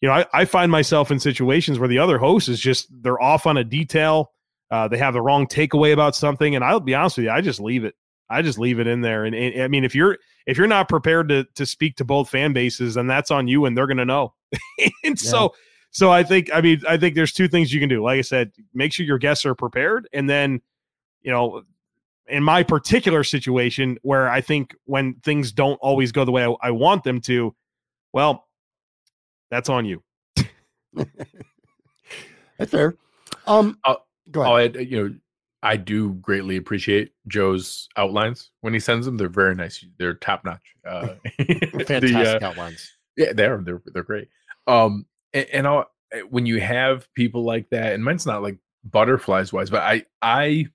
you know, I, I find myself in situations where the other host is just they're off on a detail. Uh, they have the wrong takeaway about something. And I'll be honest with you, I just leave it. I just leave it in there. And, and I mean, if you're if you're not prepared to to speak to both fan bases, then that's on you and they're gonna know. and yeah. so so I think, I mean, I think there's two things you can do. Like I said, make sure your guests are prepared, and then, you know, in my particular situation where I think when things don't always go the way I, I want them to, well, that's on you. that's fair. Um, I'll, go ahead. I'll add, you know, I do greatly appreciate Joe's outlines when he sends them. They're very nice. They're top notch. Uh, Fantastic the, uh, outlines. Yeah, they're they're they're great. Um, and, and I'll, eh, when you have people like that, and mine's not like butterflies wise, but I I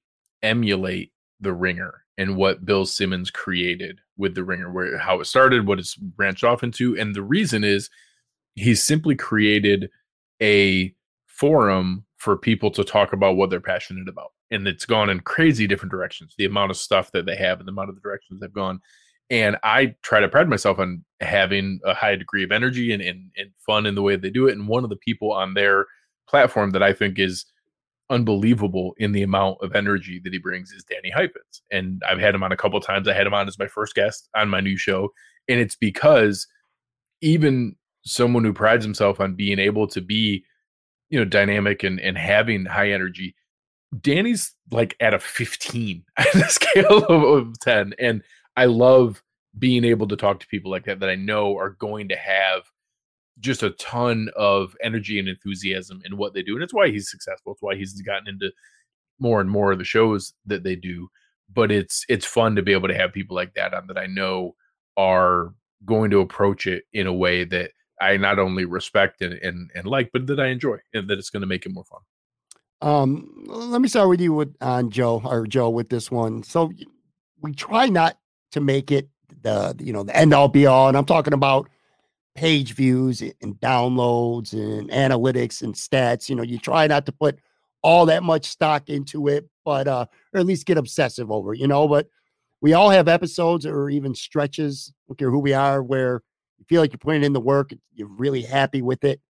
emulate the ringer and what Bill Simmons created with the ringer, where how it started, what it's branched off into, and the reason is he's simply created a forum for people to talk about what they're passionate about. And it's gone in crazy different directions. The amount of stuff that they have and the amount of the directions they've gone and I try to pride myself on having a high degree of energy and, and, and fun in the way they do it. And one of the people on their platform that I think is unbelievable in the amount of energy that he brings is Danny Heifetz. And I've had him on a couple times. I had him on as my first guest on my new show. And it's because even someone who prides himself on being able to be, you know, dynamic and, and having high energy, Danny's like at a 15 on a scale of, of 10. And I love being able to talk to people like that that I know are going to have just a ton of energy and enthusiasm in what they do. And it's why he's successful. It's why he's gotten into more and more of the shows that they do. But it's it's fun to be able to have people like that on that I know are going to approach it in a way that I not only respect and, and, and like, but that I enjoy and that it's going to make it more fun. Um, let me start with you with on Joe or Joe with this one. So we try not to make it the you know the end all be all, and I'm talking about page views and downloads and analytics and stats. You know, you try not to put all that much stock into it, but uh, or at least get obsessive over it, you know. But we all have episodes or even stretches, don't care who we are, where you feel like you're putting in the work, you're really happy with it,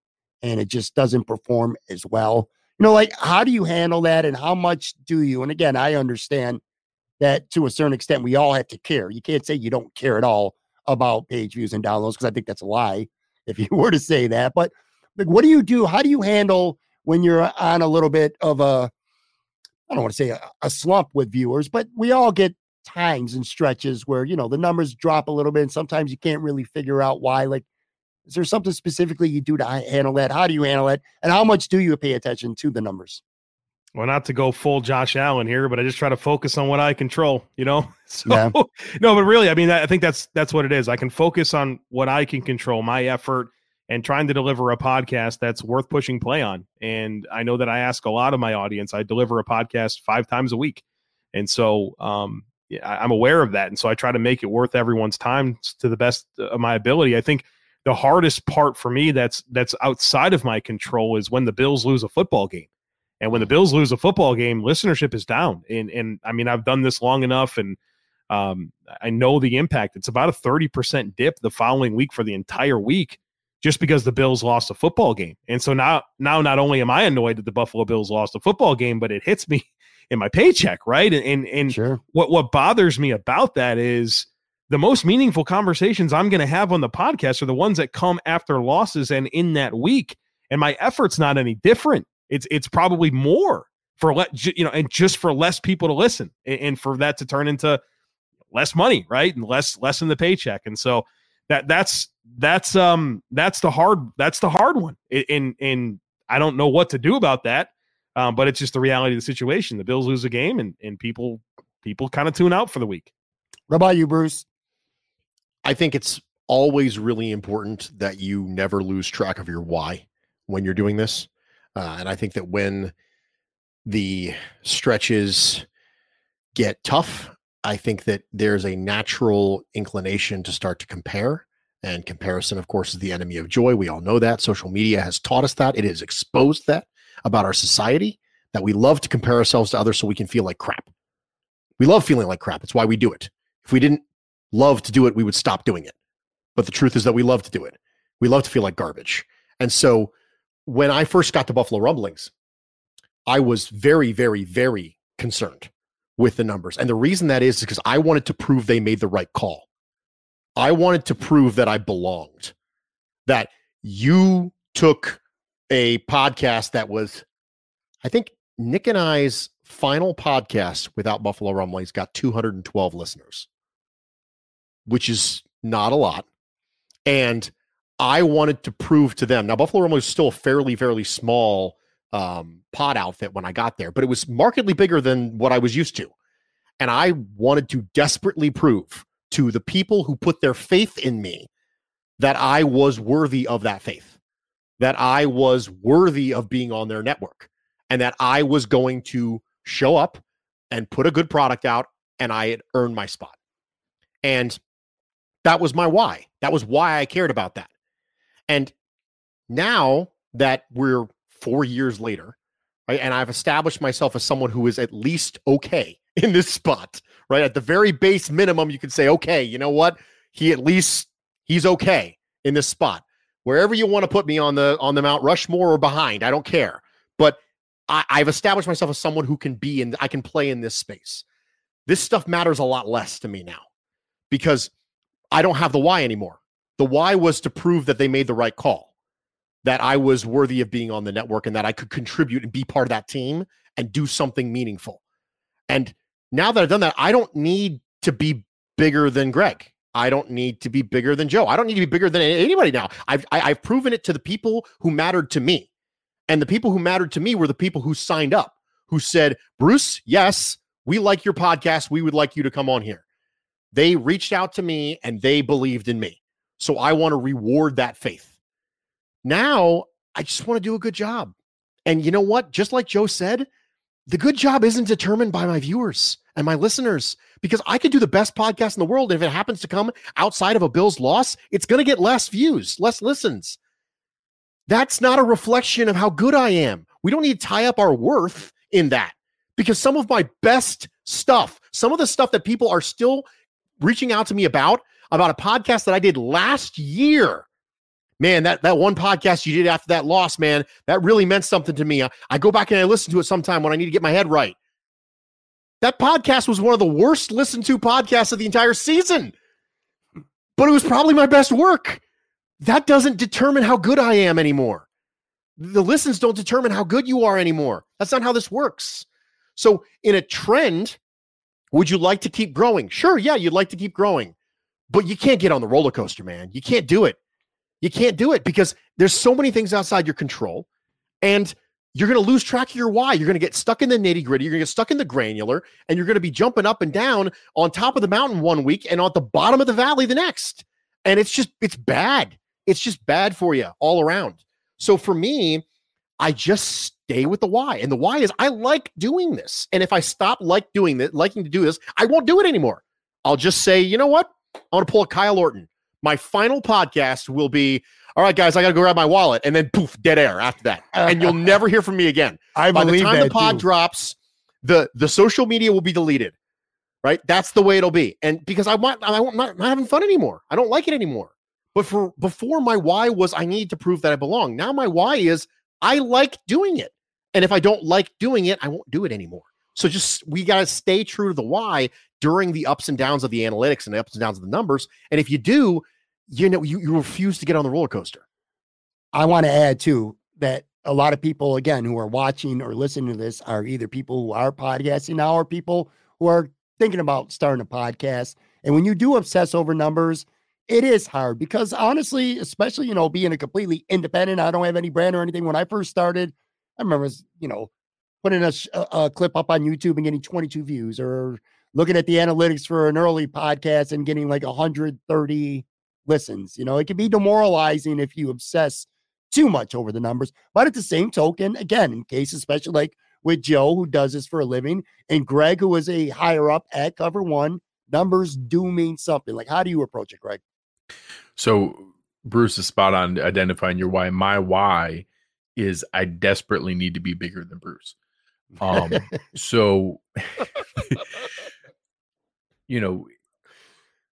and it just doesn't perform as well. You know, like how do you handle that and how much do you? And again, I understand that to a certain extent we all have to care. You can't say you don't care at all about page views and downloads because I think that's a lie if you were to say that. But like, what do you do? How do you handle when you're on a little bit of a, I don't want to say a, a slump with viewers, but we all get times and stretches where you know the numbers drop a little bit, and sometimes you can't really figure out why. Like, is there something specifically you do to handle that? How do you handle it? And how much do you pay attention to the numbers? Well, not to go full Josh Allen here, but I just try to focus on what I control, you know? So yeah. no, but really, I mean, I think that's that's what it is. I can focus on what I can control, my effort and trying to deliver a podcast that's worth pushing play on. And I know that I ask a lot of my audience. I deliver a podcast 5 times a week. And so um yeah, I'm aware of that. And so I try to make it worth everyone's time to the best of my ability. I think the hardest part for me that's that's outside of my control is when the Bills lose a football game and when the Bills lose a football game, listenership is down. And and I mean, I've done this long enough, and um, I know the impact. It's about a thirty percent dip the following week for the entire week, just because the Bills lost a football game. And so now, now not only am I annoyed that the Buffalo Bills lost a football game, but it hits me in my paycheck, right? And and, and sure. what what bothers me about that is the most meaningful conversations I'm going to have on the podcast are the ones that come after losses and in that week. And my effort's not any different. It's it's probably more for let you know, and just for less people to listen, and, and for that to turn into less money, right, and less less in the paycheck, and so that that's that's um that's the hard that's the hard one, and and I don't know what to do about that, um, but it's just the reality of the situation. The Bills lose a game, and and people people kind of tune out for the week. What about you, Bruce? I think it's always really important that you never lose track of your why when you're doing this. Uh, and I think that when the stretches get tough, I think that there's a natural inclination to start to compare. And comparison, of course, is the enemy of joy. We all know that. Social media has taught us that. It has exposed that about our society that we love to compare ourselves to others so we can feel like crap. We love feeling like crap. It's why we do it. If we didn't love to do it, we would stop doing it. But the truth is that we love to do it. We love to feel like garbage. And so when I first got to Buffalo Rumblings, I was very, very, very concerned with the numbers. And the reason that is because I wanted to prove they made the right call. I wanted to prove that I belonged, that you took a podcast that was, I think Nick and I's final podcast without Buffalo Rumblings got 212 listeners, which is not a lot. And I wanted to prove to them. Now, Buffalo Rumble was still a fairly, fairly small um, pod outfit when I got there, but it was markedly bigger than what I was used to. And I wanted to desperately prove to the people who put their faith in me that I was worthy of that faith, that I was worthy of being on their network, and that I was going to show up and put a good product out, and I had earned my spot. And that was my why. That was why I cared about that. And now that we're four years later, right, and I've established myself as someone who is at least okay in this spot, right? At the very base minimum, you could say, okay, you know what? He at least he's okay in this spot. Wherever you want to put me on the on the Mount Rushmore or behind, I don't care. But I, I've established myself as someone who can be and I can play in this space. This stuff matters a lot less to me now because I don't have the why anymore. The why was to prove that they made the right call, that I was worthy of being on the network and that I could contribute and be part of that team and do something meaningful. And now that I've done that, I don't need to be bigger than Greg. I don't need to be bigger than Joe. I don't need to be bigger than anybody now. I've I, have proven it to the people who mattered to me, and the people who mattered to me were the people who signed up, who said, "Bruce, yes, we like your podcast. We would like you to come on here." They reached out to me and they believed in me. So I want to reward that faith. Now I just want to do a good job. And you know what? Just like Joe said, the good job isn't determined by my viewers and my listeners because I could do the best podcast in the world. And if it happens to come outside of a Bills loss, it's going to get less views, less listens. That's not a reflection of how good I am. We don't need to tie up our worth in that because some of my best stuff, some of the stuff that people are still reaching out to me about, about a podcast that I did last year. Man, that, that one podcast you did after that loss, man, that really meant something to me. I, I go back and I listen to it sometime when I need to get my head right. That podcast was one of the worst listened to podcasts of the entire season, but it was probably my best work that doesn't determine how good I am anymore. The listens don't determine how good you are anymore. That's not how this works. So, in a trend, would you like to keep growing? Sure, yeah, you'd like to keep growing, but you can't get on the roller coaster, man. You can't do it. You can't do it because there's so many things outside your control, and you're going to lose track of your why. You're going to get stuck in the nitty gritty. You're going to get stuck in the granular, and you're going to be jumping up and down on top of the mountain one week and on the bottom of the valley the next. And it's just, it's bad. It's just bad for you all around. So for me, I just stay with the why. And the why is I like doing this. And if I stop like doing this, liking to do this, I won't do it anymore. I'll just say, you know what? I want to pull a Kyle Orton. My final podcast will be, all right, guys, I got to go grab my wallet. And then poof, dead air after that. And you'll never hear from me again. I By believe the time the pod too. drops, the the social media will be deleted. Right? That's the way it'll be. And because I want I'm not, not having fun anymore. I don't like it anymore. But for before my why was I need to prove that I belong. Now my why is I like doing it. And if I don't like doing it, I won't do it anymore. So just we got to stay true to the why during the ups and downs of the analytics and the ups and downs of the numbers. And if you do, you know you, you refuse to get on the roller coaster. I want to add too that a lot of people, again, who are watching or listening to this are either people who are podcasting now or people who are thinking about starting a podcast. And when you do obsess over numbers, it is hard because honestly, especially, you know, being a completely independent, I don't have any brand or anything. When I first started, I remember, you know, putting a, a, a clip up on YouTube and getting 22 views or looking at the analytics for an early podcast and getting like 130 listens. You know, it can be demoralizing if you obsess too much over the numbers. But at the same token, again, in case, especially like with Joe, who does this for a living, and Greg, who is a higher up at Cover One, numbers do mean something. Like, how do you approach it, Greg? So Bruce is spot on identifying your why. My why is I desperately need to be bigger than Bruce. Um, so you know,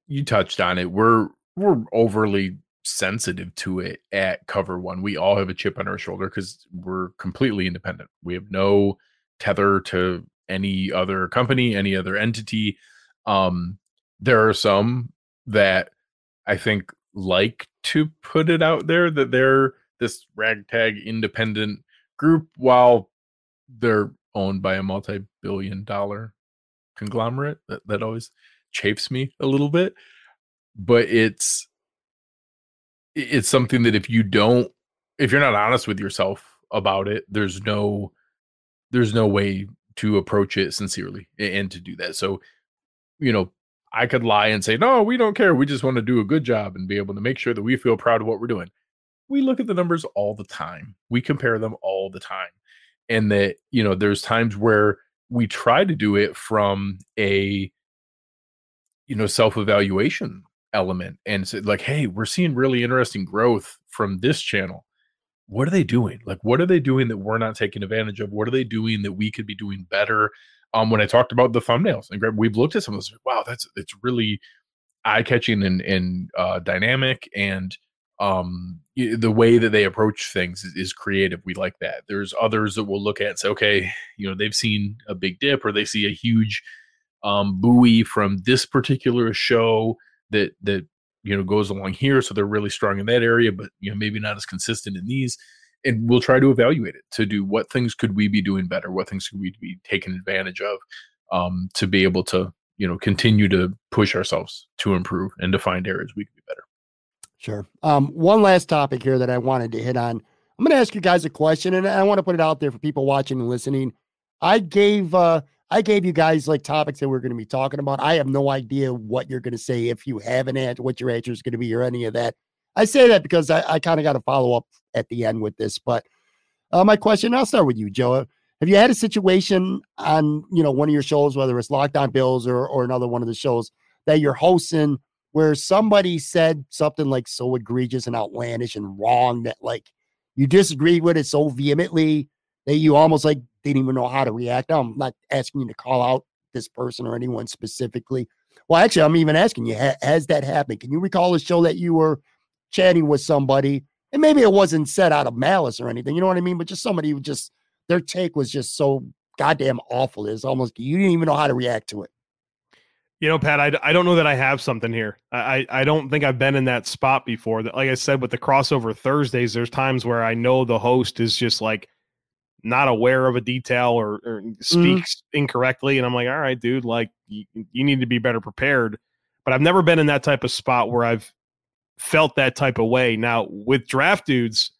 you touched on it. We're we're overly sensitive to it at cover one. We all have a chip on our shoulder because we're completely independent. We have no tether to any other company, any other entity. Um, there are some that I think like to put it out there that they're this ragtag independent group while they're owned by a multi-billion dollar conglomerate that, that always chafes me a little bit but it's it's something that if you don't if you're not honest with yourself about it there's no there's no way to approach it sincerely and to do that. So you know i could lie and say no we don't care. We just want to do a good job and be able to make sure that we feel proud of what we're doing. We look at the numbers all the time. We compare them all the time and that you know there's times where we try to do it from a you know self-evaluation element and say like hey we're seeing really interesting growth from this channel. What are they doing? Like what are they doing that we're not taking advantage of? What are they doing that we could be doing better? Um when i talked about the thumbnails and we've looked at some of those wow that's it's really eye-catching and, and uh dynamic and um the way that they approach things is, is creative we like that. There's others that will look at and say okay you know they've seen a big dip or they see a huge um buoy from this particular show that that you know goes along here so they're really strong in that area but you know maybe not as consistent in these and we'll try to evaluate it to do what things could we be doing better what things could we be taking advantage of um to be able to you know continue to push ourselves to improve and to find areas we could be better Sure. Um, one last topic here that I wanted to hit on. I'm going to ask you guys a question, and I want to put it out there for people watching and listening. I gave uh, I gave you guys like topics that we're going to be talking about. I have no idea what you're going to say if you have an answer, what your answer is going to be, or any of that. I say that because I, I kind of got to follow up at the end with this. But uh, my question, I'll start with you, Joe. Have you had a situation on you know one of your shows, whether it's Locked On Bills or or another one of the shows that you're hosting, where somebody said something like so egregious and outlandish and wrong that like you disagreed with it so vehemently that you almost like didn't even know how to react? I'm not asking you to call out this person or anyone specifically. Well, actually, I'm even asking you, ha- has that happened? Can you recall a show that you were chatting with somebody and maybe it wasn't said out of malice or anything, you know what I mean? But just somebody who just their take was just so goddamn awful. It's almost you didn't even know how to react to it. You know, Pat, I, I don't know that I have something here. I, I don't think I've been in that spot before. That, like I said, with the crossover Thursdays, there's times where I know the host is just like not aware of a detail or, or mm-hmm. speaks mm. incorrectly, and I'm like, all right, dude, like you, you need to be better prepared. But I've never been in that type of spot where I've felt that type of way. Now with draft dudes,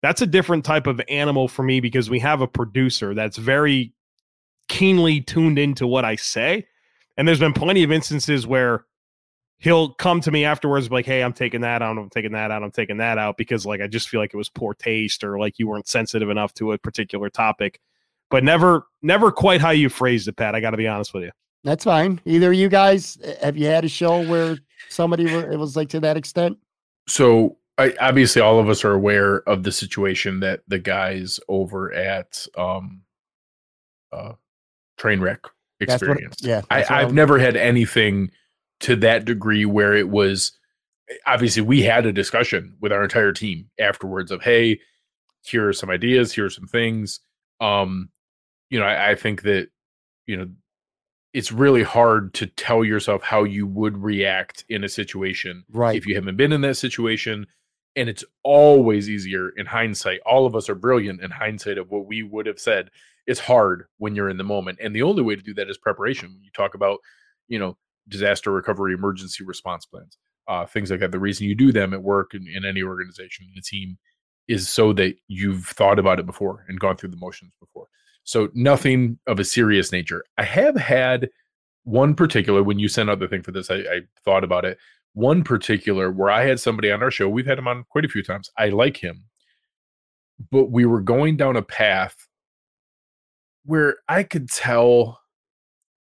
that's a different type of animal for me because we have a producer that's very keenly tuned into what I say and there's been plenty of instances where he'll come to me afterwards like, hey, I'm taking that out, I'm taking that out, I'm taking that out because like I just feel like it was poor taste or like you weren't sensitive enough to a particular topic. But never never quite how you phrased it, Pat. I gotta be honest with you. That's fine. Either you guys eh, have you had a show where somebody were, it was like to that extent? So I, obviously all of us are aware of the situation that the guys over at um uh Trainwreck experience. What, yeah. I, I've never had anything to that degree where it was obviously we had a discussion with our entire team afterwards of hey, here are some ideas, here are some things. Um, you know, I, I think that, you know, it's really hard to tell yourself how you would react in a situation right if you haven't been in that situation and it's always easier in hindsight all of us are brilliant in hindsight of what we would have said it's hard when you're in the moment and the only way to do that is preparation when you talk about you know disaster recovery emergency response plans uh, things like that the reason you do them at work and in any organization in a team is so that you've thought about it before and gone through the motions before. So nothing of a serious nature. I have had one particular when you sent out the thing for this I, I thought about it one particular where i had somebody on our show we've had him on quite a few times i like him but we were going down a path where I could tell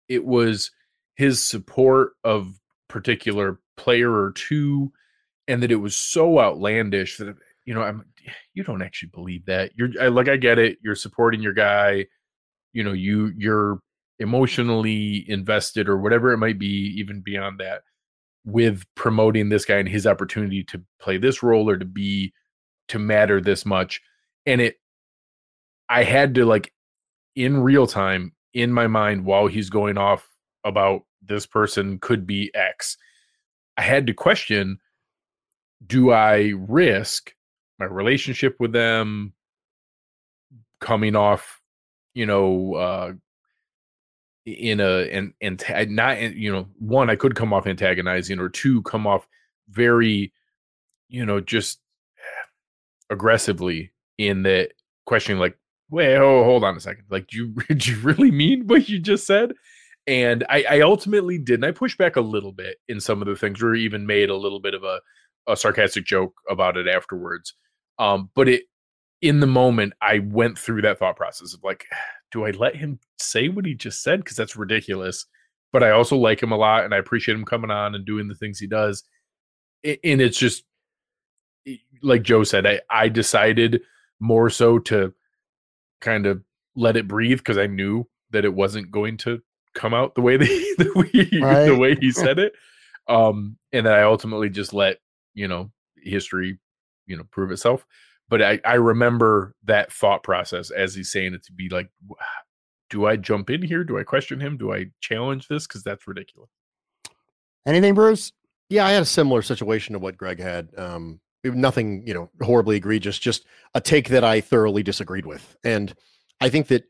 it was his support of particular player or two and that it was so outlandish that you know I'm you don't actually believe that. You're I, like I get it. You're supporting your guy. You know you you're emotionally invested or whatever it might be even beyond that with promoting this guy and his opportunity to play this role or to be to matter this much and it I had to like in real time in my mind while he's going off about this person could be X. I had to question do I risk my relationship with them coming off, you know, uh, in a and and not you know one I could come off antagonizing or two come off very you know just aggressively in the questioning like wait, oh, hold on a second. Like, do you, did you really mean what you just said? And I, I ultimately did. And I pushed back a little bit in some of the things, or even made a little bit of a, a sarcastic joke about it afterwards. Um, but it, in the moment, I went through that thought process of like, do I let him say what he just said? Because that's ridiculous. But I also like him a lot and I appreciate him coming on and doing the things he does. And it's just like Joe said, I, I decided more so to kind of let it breathe because I knew that it wasn't going to come out the way that he, the, way, right. the way he said it. Um, and that I ultimately just let you know history, you know, prove itself. But I, I remember that thought process as he's saying it to be like, do I jump in here? Do I question him? Do I challenge this? Because that's ridiculous. Anything, Bruce? Yeah, I had a similar situation to what Greg had. Um, nothing you know horribly egregious just a take that i thoroughly disagreed with. And i think that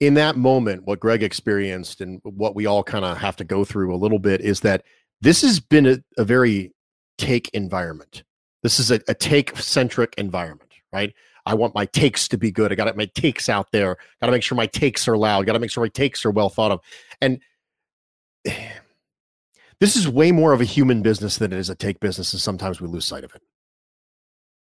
in that moment what greg experienced and what we all kind of have to go through a little bit is that this has been a, a very take environment. This is a, a take centric environment right? I want my takes to be good. I got my takes out there. Got to make sure my takes are loud. Got to make sure my takes are well thought of. And this is way more of a human business than it is a take business and sometimes we lose sight of it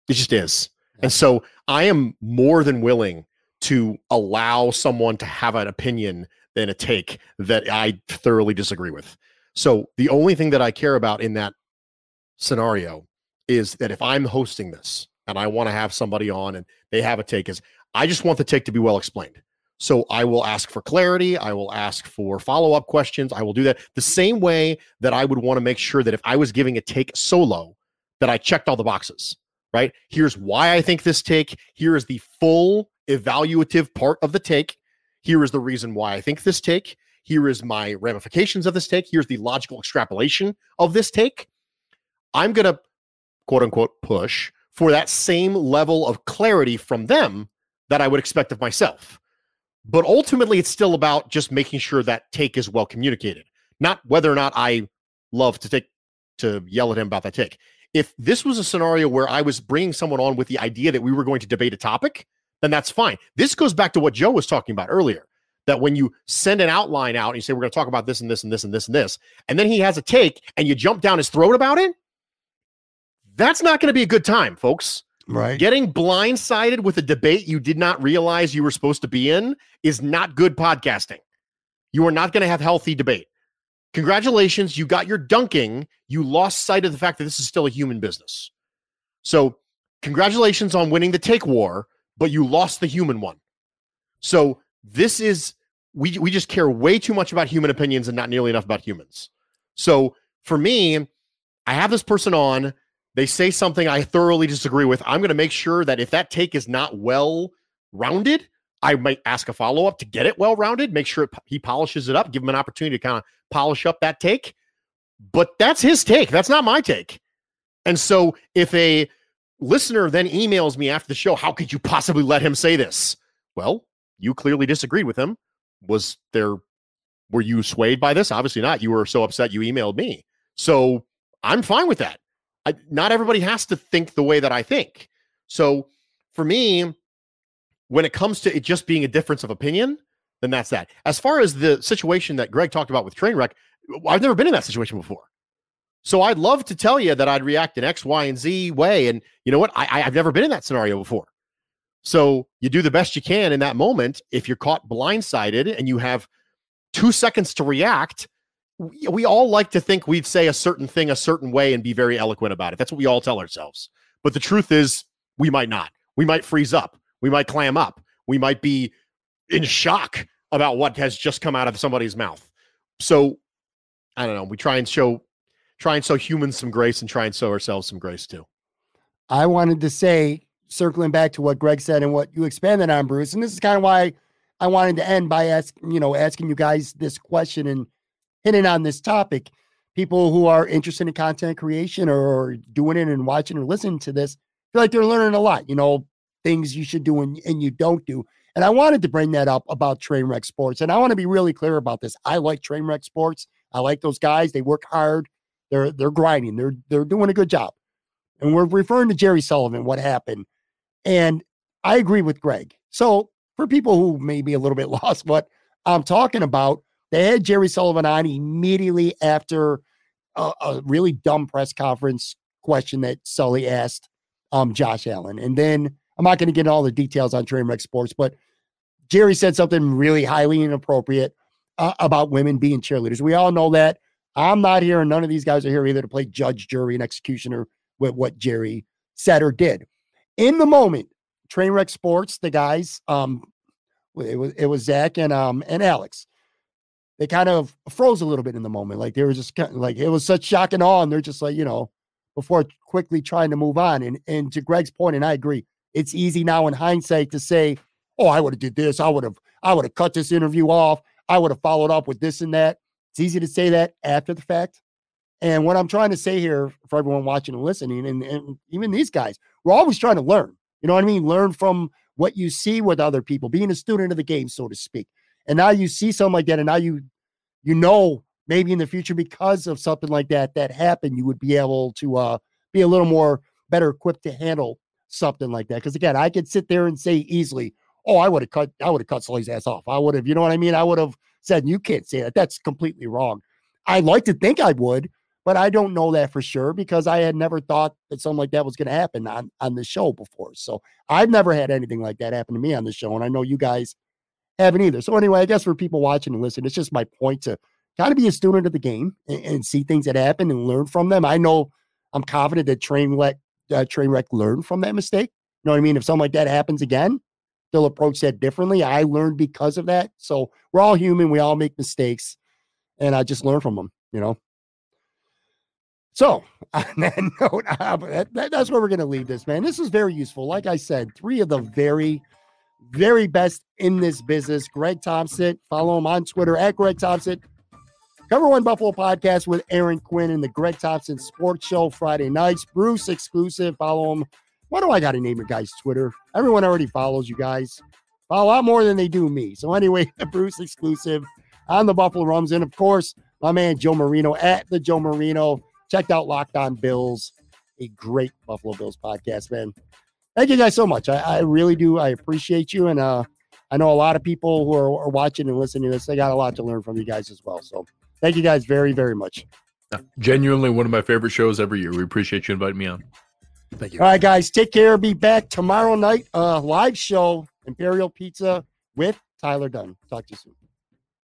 It just is. And so I am more than willing to allow someone to have an opinion than a take that I thoroughly disagree with. So the only thing that I care about in that scenario is that if I'm hosting this and I want to have somebody on and they have a take, is I just want the take to be well explained. So I will ask for clarity. I will ask for follow up questions. I will do that the same way that I would want to make sure that if I was giving a take solo, that I checked all the boxes, right? Here's why I think this take. Here is the full evaluative part of the take. Here is the reason why I think this take. Here is my ramifications of this take. Here's the logical extrapolation of this take. I'm going to quote unquote push for that same level of clarity from them that I would expect of myself. But ultimately, it's still about just making sure that take is well communicated, not whether or not I love to take to yell at him about that take. If this was a scenario where I was bringing someone on with the idea that we were going to debate a topic, then that's fine. This goes back to what Joe was talking about earlier that when you send an outline out and you say, we're going to talk about this and this and this and this and this, and then he has a take and you jump down his throat about it, that's not going to be a good time, folks. Right. Getting blindsided with a debate you did not realize you were supposed to be in is not good podcasting. You are not going to have healthy debate. Congratulations, you got your dunking. You lost sight of the fact that this is still a human business. So, congratulations on winning the take war, but you lost the human one. So, this is we we just care way too much about human opinions and not nearly enough about humans. So, for me, I have this person on they say something I thoroughly disagree with, I'm going to make sure that if that take is not well rounded, I might ask a follow up to get it well rounded, make sure it, he polishes it up, give him an opportunity to kind of polish up that take. But that's his take. That's not my take. And so if a listener then emails me after the show, how could you possibly let him say this? Well, you clearly disagreed with him. Was there, were you swayed by this? Obviously not. You were so upset you emailed me. So I'm fine with that. I, not everybody has to think the way that I think. So for me, when it comes to it just being a difference of opinion, then that's that. As far as the situation that Greg talked about with Trainwreck, I've never been in that situation before. So I'd love to tell you that I'd react in X, Y, and Z way. And you know what? I, I've never been in that scenario before. So you do the best you can in that moment. If you're caught blindsided and you have two seconds to react, we, we all like to think we'd say a certain thing a certain way and be very eloquent about it. That's what we all tell ourselves. But the truth is, we might not. We might freeze up. We might clam up. We might be in shock about what has just come out of somebody's mouth. So I don't know. We try and show try and show humans some grace and try and show ourselves some grace too. I wanted to say, circling back to what Greg said and what you expanded on, Bruce, and this is kind of why I wanted to end by asking, you know, asking you guys this question and hitting on this topic. People who are interested in content creation or doing it and watching or listening to this feel like they're learning a lot, you know, things you should do and, and you don't do. And I wanted to bring that up about Trainwreck Sports. And I want to be really clear about this. I like Trainwreck Sports. I like those guys. They work hard. They're they're grinding. They're they're doing a good job. And we're referring to Jerry Sullivan, what happened. And I agree with Greg. So for people who may be a little bit lost what I'm talking about, they had Jerry Sullivan on immediately after a, a really dumb press conference question that Sully asked um, Josh Allen. And then I'm not going to get all the details on Trainwreck Sports, but Jerry said something really highly inappropriate uh, about women being cheerleaders. We all know that. I'm not here, and none of these guys are here either to play judge, jury, and executioner with what Jerry said or did. In the moment, Trainwreck Sports, the guys, um, it was it was Zach and um and Alex they kind of froze a little bit in the moment. Like they were just kind of like it was such shock and awe, and they're just like you know, before quickly trying to move on. And and to Greg's point, and I agree, it's easy now in hindsight to say, "Oh, I would have did this. I would have I would have cut this interview off. I would have followed up with this and that." It's easy to say that after the fact. And what I'm trying to say here for everyone watching and listening, and, and even these guys, we're always trying to learn. You know what I mean? Learn from what you see with other people, being a student of the game, so to speak. And now you see something like that, and now you you know maybe in the future because of something like that that happened, you would be able to uh, be a little more better equipped to handle something like that. Because again, I could sit there and say easily, "Oh, I would have cut, I would have cut Sully's ass off. I would have, you know what I mean? I would have said, you can't say that. That's completely wrong." I like to think I would, but I don't know that for sure because I had never thought that something like that was going to happen on, on the show before. So I've never had anything like that happen to me on the show. And I know you guys haven't either. So anyway, I guess for people watching and listening, it's just my point to kind of be a student of the game and, and see things that happen and learn from them. I know I'm confident that Trainwreck, uh, Trainwreck learn from that mistake. You know what I mean? If something like that happens again, they'll approach that differently. I learned because of that. So we're all human. We all make mistakes. And I just learn from them, you know? So, on that note, uh, that, that, that's where we're going to leave this, man. This is very useful. Like I said, three of the very, very best in this business. Greg Thompson, follow him on Twitter at Greg Thompson. Cover One Buffalo podcast with Aaron Quinn and the Greg Thompson Sports Show Friday nights. Bruce exclusive. Follow him. Why do I got to name your guys' Twitter? Everyone already follows you guys. a lot more than they do me. So, anyway, Bruce exclusive on the Buffalo Rums. And of course, my man Joe Marino at the Joe Marino. Checked out Locked On Bills, a great Buffalo Bills podcast, man. Thank you guys so much. I, I really do. I appreciate you. And uh, I know a lot of people who are, are watching and listening to this, they got a lot to learn from you guys as well. So thank you guys very, very much. Genuinely one of my favorite shows every year. We appreciate you inviting me on. Thank you. All right, guys. Take care. Be back tomorrow night. Uh, live show, Imperial Pizza with Tyler Dunne. Talk to you soon.